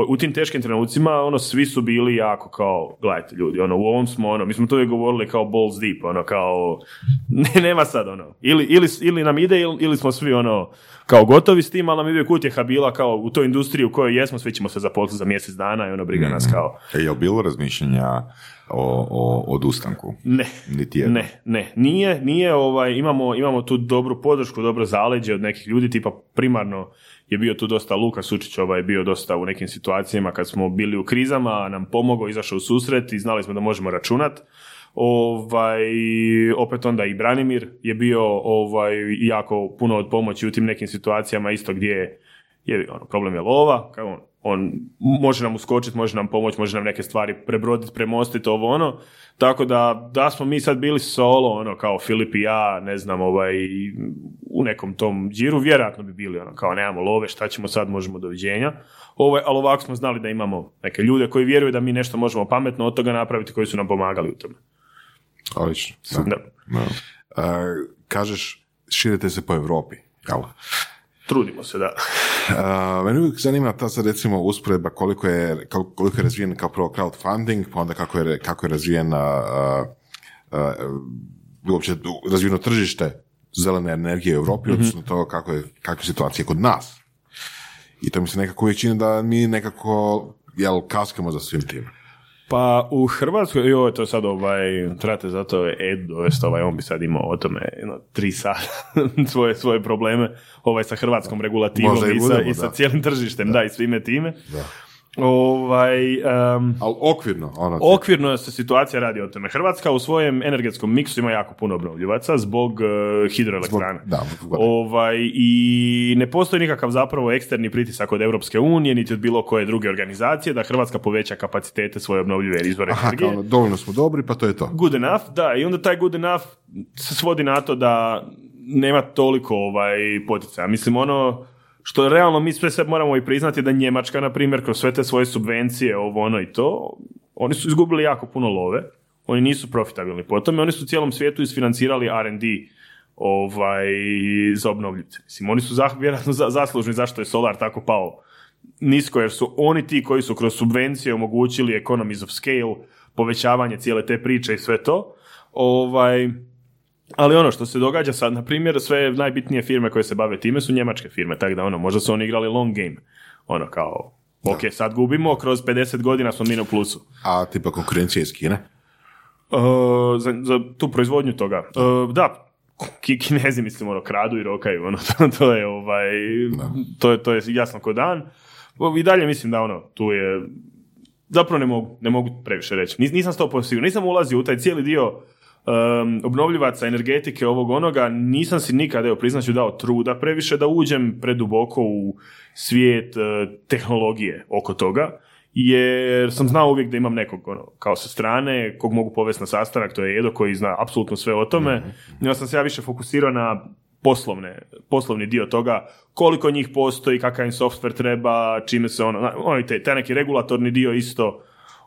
U tim teškim trenucima ono svi su bili jako kao gledajte ljudi, ono u ovom smo ono, mi smo to uvijek govorili kao balls deep, ono kao ne, nema sad ono. Ili, ili, ili nam ide ili, ili smo svi ono kao gotovi s tim, ali nam je uvijek utjeha bila kao u toj industriji u kojoj jesmo, svi ćemo se zaposliti za mjesec dana i ono briga nas kao E, je bilo razmišljanja o, o odustanku? ne. Niti jedno. Ne, ne, nije, nije ovaj, imamo, imamo tu dobru podršku, dobro zaleđe od nekih ljudi, tipa primarno je bio tu dosta Luka Sučić, ovaj, bio dosta u nekim situacijama kad smo bili u krizama, nam pomogao, izašao u susret i znali smo da možemo računat. Ovaj, opet onda i Branimir je bio ovaj, jako puno od pomoći u tim nekim situacijama isto gdje je ono, problem je lova, kao on, on može nam uskočiti, može nam pomoći, može nam neke stvari prebroditi, premostiti, ovo ono. Tako da, da smo mi sad bili solo, ono, kao Filip i ja, ne znam, ovaj, u nekom tom džiru, vjerojatno bi bili, ono, kao nemamo love, šta ćemo sad, možemo doviđenja. Ovaj, ali ovako smo znali da imamo neke ljude koji vjeruju da mi nešto možemo pametno od toga napraviti, koji su nam pomagali u tome. odlično. Da. Da. Da. E, kažeš, širite se po Europi, jel? Trudimo se, da. Uh, mene uvijek zanima ta sad recimo usporedba koliko je, kol- koliko je razvijen kao prvo crowdfunding, pa onda kako je, kako je razvijena uh, uh, uopće razvijeno tržište zelene energije u Europi, odnosno to kako je, kakva je situacija kod nas. I to mi se nekako uvijek čini da mi nekako jel, kaskamo za svim tim. Pa u Hrvatskoj, joj, to sad ovaj, trebate zato Ed dovesti, ovaj, on bi sad imao o tome jedno, tri sata svoje, svoje probleme ovaj, sa hrvatskom regulativom i i, sa, i sa da. cijelim tržištem, da, i svime time. Da. Ovaj, em, Ali okvirno, ono, okvirno se situacija radi o tome. Hrvatska u svojem energetskom miksu ima jako puno obnovljivaca zbog uh, hidroelektrana. da, zbog- Ovaj, I ne postoji nikakav zapravo eksterni pritisak od Europske unije, niti od bilo koje druge organizacije da Hrvatska poveća kapacitete svoje obnovljive izvore aha, energije. ono, dovoljno smo dobri, pa to je to. Good enough, da, i onda taj good enough se svodi na to da nema toliko ovaj, poticaja. Mislim, ono što realno mi sve sad moramo i priznati da Njemačka, na primjer, kroz sve te svoje subvencije, ovo ono i to, oni su izgubili jako puno love, oni nisu profitabilni po tome, oni su cijelom svijetu isfinancirali R&D ovaj, za obnovljivce. Mislim, oni su za, vjerojatno za- zaslužni zašto je solar tako pao nisko, jer su oni ti koji su kroz subvencije omogućili economies of scale, povećavanje cijele te priče i sve to. Ovaj, ali ono što se događa sad, na primjer, sve najbitnije firme koje se bave time su njemačke firme, tako da ono, možda su oni igrali long game. Ono kao, ok, sad gubimo, kroz 50 godina smo mi na plusu. A tipa konkurencija iz Kine? Uh, za, za tu proizvodnju toga. Uh, da, ki- kinezi mislim ono kradu i rokaju, ono, to, to je ovaj, to je, to je jasno ko dan. I dalje mislim da ono, tu je, zapravo ne mogu, ne mogu previše reći. Nis- Nisam sto siguran, nisam ulazio u taj cijeli dio um, obnovljivaca, energetike, ovog onoga, nisam si nikada, evo priznat ću, dao truda previše da uđem preduboko u svijet e, tehnologije oko toga, jer sam znao uvijek da imam nekog ono, kao sa strane, kog mogu povesti na sastanak, to je Edo koji zna apsolutno sve o tome. I onda sam se ja više fokusirao na poslovne, poslovni dio toga, koliko njih postoji, kakav im software treba, čime se ono, ono taj, taj neki regulatorni dio isto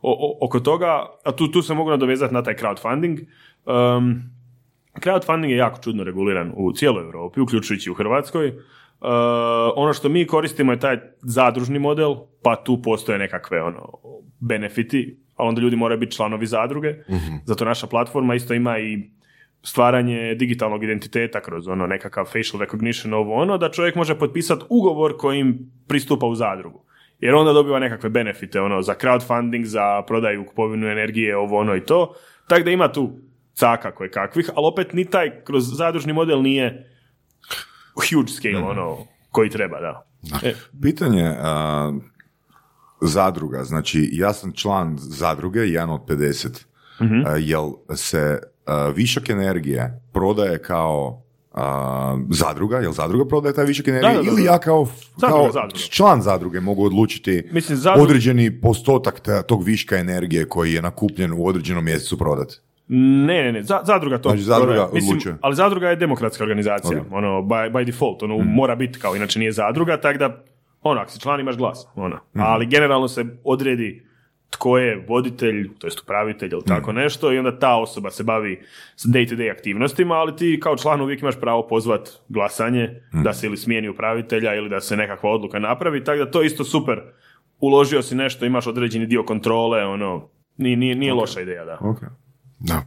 o- o- oko toga, a tu, tu se mogu nadovezati na taj crowdfunding. Um, crowdfunding je jako čudno reguliran u cijeloj Europi, uključujući u Hrvatskoj. Uh, ono što mi koristimo je taj zadružni model, pa tu postoje nekakve ono, benefiti, a onda ljudi moraju biti članovi zadruge. Zato naša platforma isto ima i stvaranje digitalnog identiteta kroz ono nekakav facial recognition ovo ono, da čovjek može potpisati ugovor kojim pristupa u zadrugu. Jer onda dobiva nekakve benefite ono, za crowdfunding, za prodaju, kupovinu energije, ovo ono i to. Tako da ima tu caka koje kakvih, ali opet ni taj kroz zadružni model nije huge scale ono koji treba, da. E, Pitanje a, zadruga, znači ja sam član zadruge, jedan od 50. A, jel se a, višak energije prodaje kao a, zadruga, jel zadruga prodaje taj višak energije Da, da, da, ili ja kao, Zadruga, kao zadruga. član zadruge mogu odlučiti Mislim, zadruga- određeni postotak ta- tog viška energije koji je nakupljen u određenom mjesecu prodati. Ne, ne, ne, za- zadruga to. Znači, zadruga. Mislim, ali zadruga je demokratska organizacija, Ok. ono, by, by default, ono, mora biti kao, inače nije zadruga, tako da, ono, ako si član imaš glas, ono. Ali generalno se odredi tko je voditelj, to jest upravitelj ili tako nešto i onda ta osoba se bavi s day-to-day aktivnostima, ali ti kao član uvijek imaš pravo pozvat glasanje da se ili smijeni upravitelja ili da se nekakva odluka napravi, tako da to je isto super. Uložio si nešto, imaš određeni dio kontrole, ono, nije, nije, nije loša ideja, da. Okay. Da.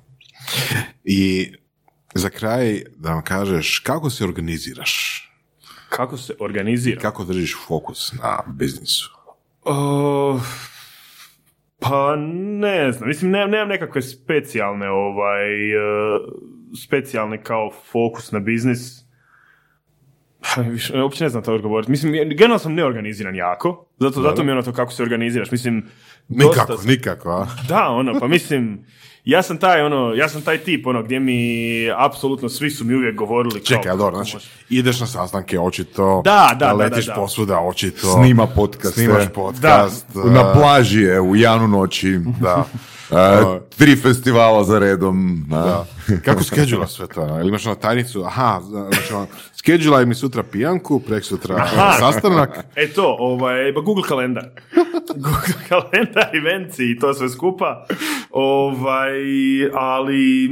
I za kraj da vam kažeš kako se organiziraš, Kako se organizira? kako držiš fokus na biznisu. O, pa ne znam, mislim ne, nemam nekakve specijalne ovaj, e, specijalne kao fokus na biznis. Uopće ne znam to odgovoriti. Mislim, generalno sam neorganiziran jako, zato, zato mi je ono to kako se organiziraš. Mislim, Nikako, dosta- nikako, a? Da, ono, pa mislim, ja sam taj, ono, ja sam taj tip, ono, gdje mi apsolutno svi su mi uvijek govorili kao... Čekaj, ali dobro, znači, ideš na sastanke, očito, Da, da, da, letiš da, da. posvuda, očito, Snima podcast. snimaš podcast, Na plaži je, u Janu noći. da. A, tri festivala za redom. a. Da. Kako skedžula sve to? Ili imaš ono tajnicu, aha, znači ono, skedžulaj mi sutra pijanku, prek sutra sastanak. E to, ovaj, ba Google kalendar. Google kalendar, eventsi i to sve skupa. Ovaj, ali,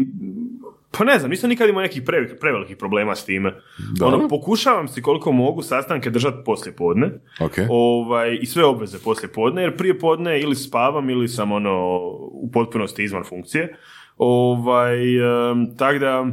pa ne znam, nisam nikad imao nekih pre, prevelikih problema s time. Dobro. Ono, pokušavam si koliko mogu sastanke držati poslije podne. Ok. Ovaj, I sve obveze poslije podne, jer prije podne ili spavam ili sam ono u potpunosti izvan funkcije. Ovaj, em, tak da,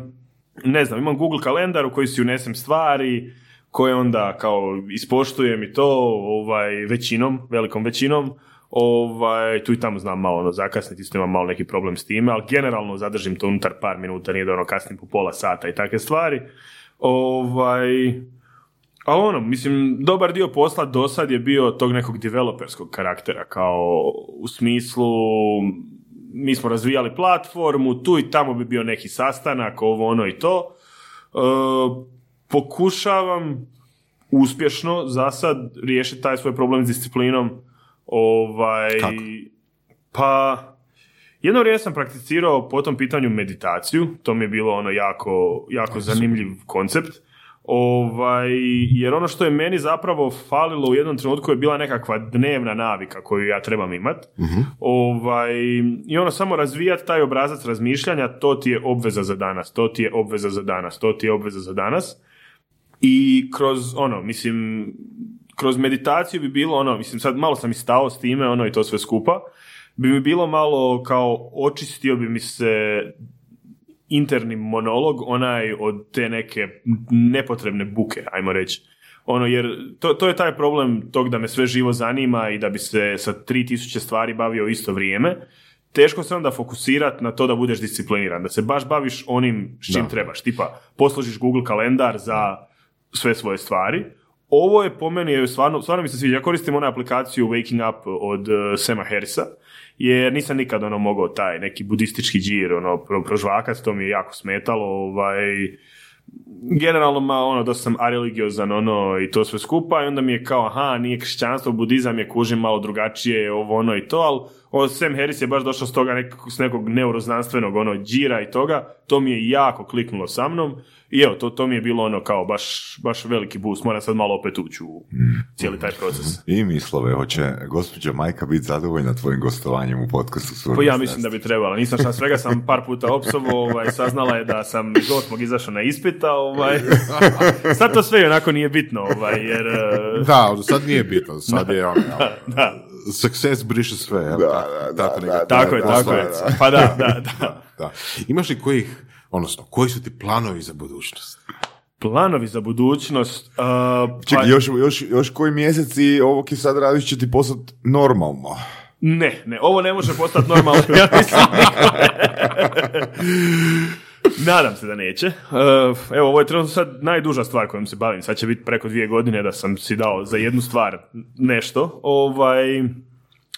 ne znam, imam Google kalendar u koji si unesem stvari, koje onda kao ispoštujem i to ovaj, većinom, velikom većinom. Ovaj, tu i tamo znam malo ono, zakasniti, isto imam malo neki problem s time, ali generalno zadržim to unutar par minuta, nije da ono kasnim po pola sata i takve stvari. Ovaj, ali ono, mislim, dobar dio posla do sad je bio tog nekog developerskog karaktera, kao u smislu mi smo razvijali platformu, tu i tamo bi bio neki sastanak, ovo ono i to. E, pokušavam uspješno za sad riješiti taj svoj problem s disciplinom. Ovaj, Kako? Pa, jedno vrijeme sam prakticirao po tom pitanju meditaciju, to mi je bilo ono jako, jako zanimljiv koncept. Ovaj, jer ono što je meni zapravo falilo u jednom trenutku je bila nekakva dnevna navika koju ja trebam imat. Ovaj, I ono samo razvijati taj obrazac razmišljanja, to ti je obveza za danas, to ti je obveza za danas, to ti je obveza za danas. I kroz ono, mislim, kroz meditaciju bi bilo ono, mislim sad malo sam i stao s time, ono i to sve skupa, bi mi bilo malo kao očistio bi mi se interni monolog, onaj od te neke nepotrebne buke, ajmo reći. Ono, jer to, to je taj problem tog da me sve živo zanima i da bi se sa 3000 stvari bavio isto vrijeme. Teško se onda fokusirati na to da budeš discipliniran, da se baš baviš onim s čim Da. trebaš. Tipa, poslužiš Google kalendar za sve svoje stvari, ovo je po meni, stvarno, stvarno mi se sviđa. Ja koristim onu aplikaciju Waking Up od uh, Sema Harrisa, jer nisam nikad ono mogao taj neki budistički džir ono, pro, prožvakat, to mi je jako smetalo. Ovaj, generalno ma ono da sam areligiozan ono i to sve skupa i onda mi je kao aha nije kršćanstvo, budizam je kužim malo drugačije ovo ono i to, ali ovo Sam Harris je baš došao s toga nekog, s nekog neuroznanstvenog ono džira i toga, to mi je jako kliknulo sa mnom i evo to, to mi je bilo ono kao baš, baš veliki boost, moram sad malo opet ući u cijeli taj proces. I mislove, hoće gospođa Majka biti zadovoljna tvojim gostovanjem u podcastu Pa ja mislim da bi trebala. Nisam šta svega sam par puta opsovo, ovaj, saznala je da sam iz osmog izašao na ispita, ovaj. Sad to sve onako nije bitno, ovaj, jer... eh, Da, sad nije bitno, sad je ono, Da, success briše sve, jel? Da, da, Tako da, da, tako je, da, tako da, je. da. Pa da, da, da. Da. Imaš li kojih, odnosno, koji su ti planovi za budućnost? Planovi za budućnost... eh, pa, Čekaj, još, još, još koji mjeseci ovog i sad radiš će ti postati normalno. Ne, ne, ovo ne može postati normalno, ja mislim. Nadam se da neće. Uh, Evo, ovo je trenutno sad najduža stvar kojom se bavim. Sad će biti preko dvije godine da sam si dao za jednu stvar nešto. Ovaj,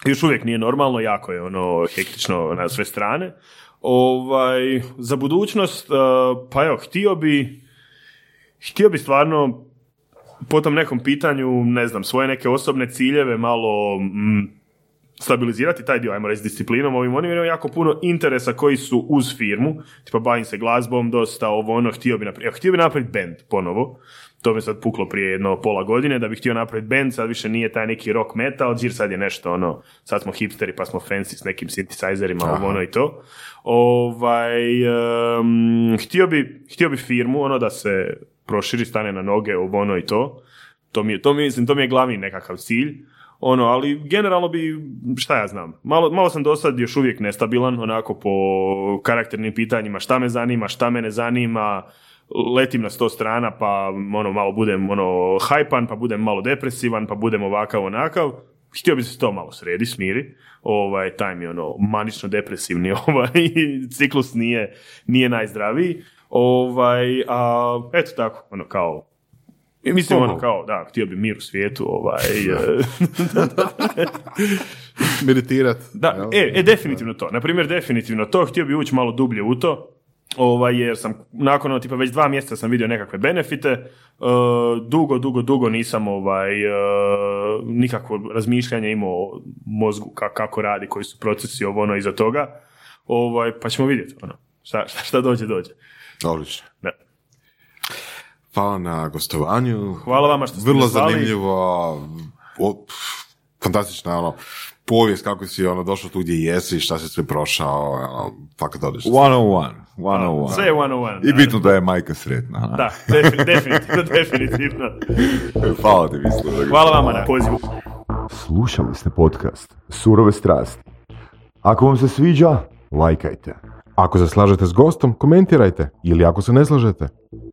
još uvijek nije normalno, jako je ono hektično na sve strane. Ovaj, za budućnost, uh, pa evo, htio bi htio bi stvarno po tom nekom pitanju, ne znam, svoje neke osobne ciljeve malo mm, stabilizirati taj dio, ajmo reći, disciplinom ovim onim, jer jako puno interesa koji su uz firmu, tipa bavim se glazbom dosta, ovo ono, htio bi napraviti, htio bi napraviti band ponovo, to mi sad puklo prije jedno pola godine, da bi htio napraviti band, sad više nije taj neki rock metal, džir sad je nešto, ono, sad smo hipsteri pa smo fancy s nekim synthesizerima, ovo ono i to. Ovaj, em, htio, bi, htio bi firmu, ono, da se proširi, stane na noge, ovo ono i to. To mi je, to mi, mislim, to mi je glavni nekakav cilj. Ono, ali generalno bi, šta ja znam, malo, malo sam do sad još uvijek nestabilan, onako po karakternim pitanjima, šta me zanima, šta me ne zanima, letim na sto strana, pa ono, malo budem ono, hajpan, pa budem malo depresivan, pa budem ovakav, onakav. Htio bi se to malo sredi, smiri. Ovaj, taj mi je ono, manično depresivni ovaj, ciklus nije, nije najzdraviji. Ovaj, a, eto tako, ono, kao, i mislim, ono, kao, da, htio bi mir u svijetu, ovaj, Meditirat. da, e, e, definitivno to. Naprimjer, definitivno to. Htio bi ući malo dublje u to. Ovaj, jer sam nakon ono, tipa već dva mjeseca sam vidio nekakve benefite, e, dugo, dugo, dugo nisam ovaj, e, nikakvo razmišljanje imao o mozgu ka- kako radi, koji su procesi ovo ono iza toga, ovaj, pa ćemo vidjeti ono, šta, šta, šta dođe, dođe. Odlično. Da. Hvala na gostovanju. Hvala vama što ste Vrlo zanimljivo. o, pff, fantastična ono, povijest kako si ono, došao tu gdje jesi, šta si sve prošao. Ono, fakat odlično. 101, 101. Sve je one on one. I bitno da je majka sretna. Da, defi- definitivno, definitivno. Hvala ti, Mislav. Hvala vama na pozivu. Slušali ste podcast Surove strasti. Ako vam se sviđa, lajkajte. Ako se slažete s gostom, komentirajte. Ili ako se ne slažete,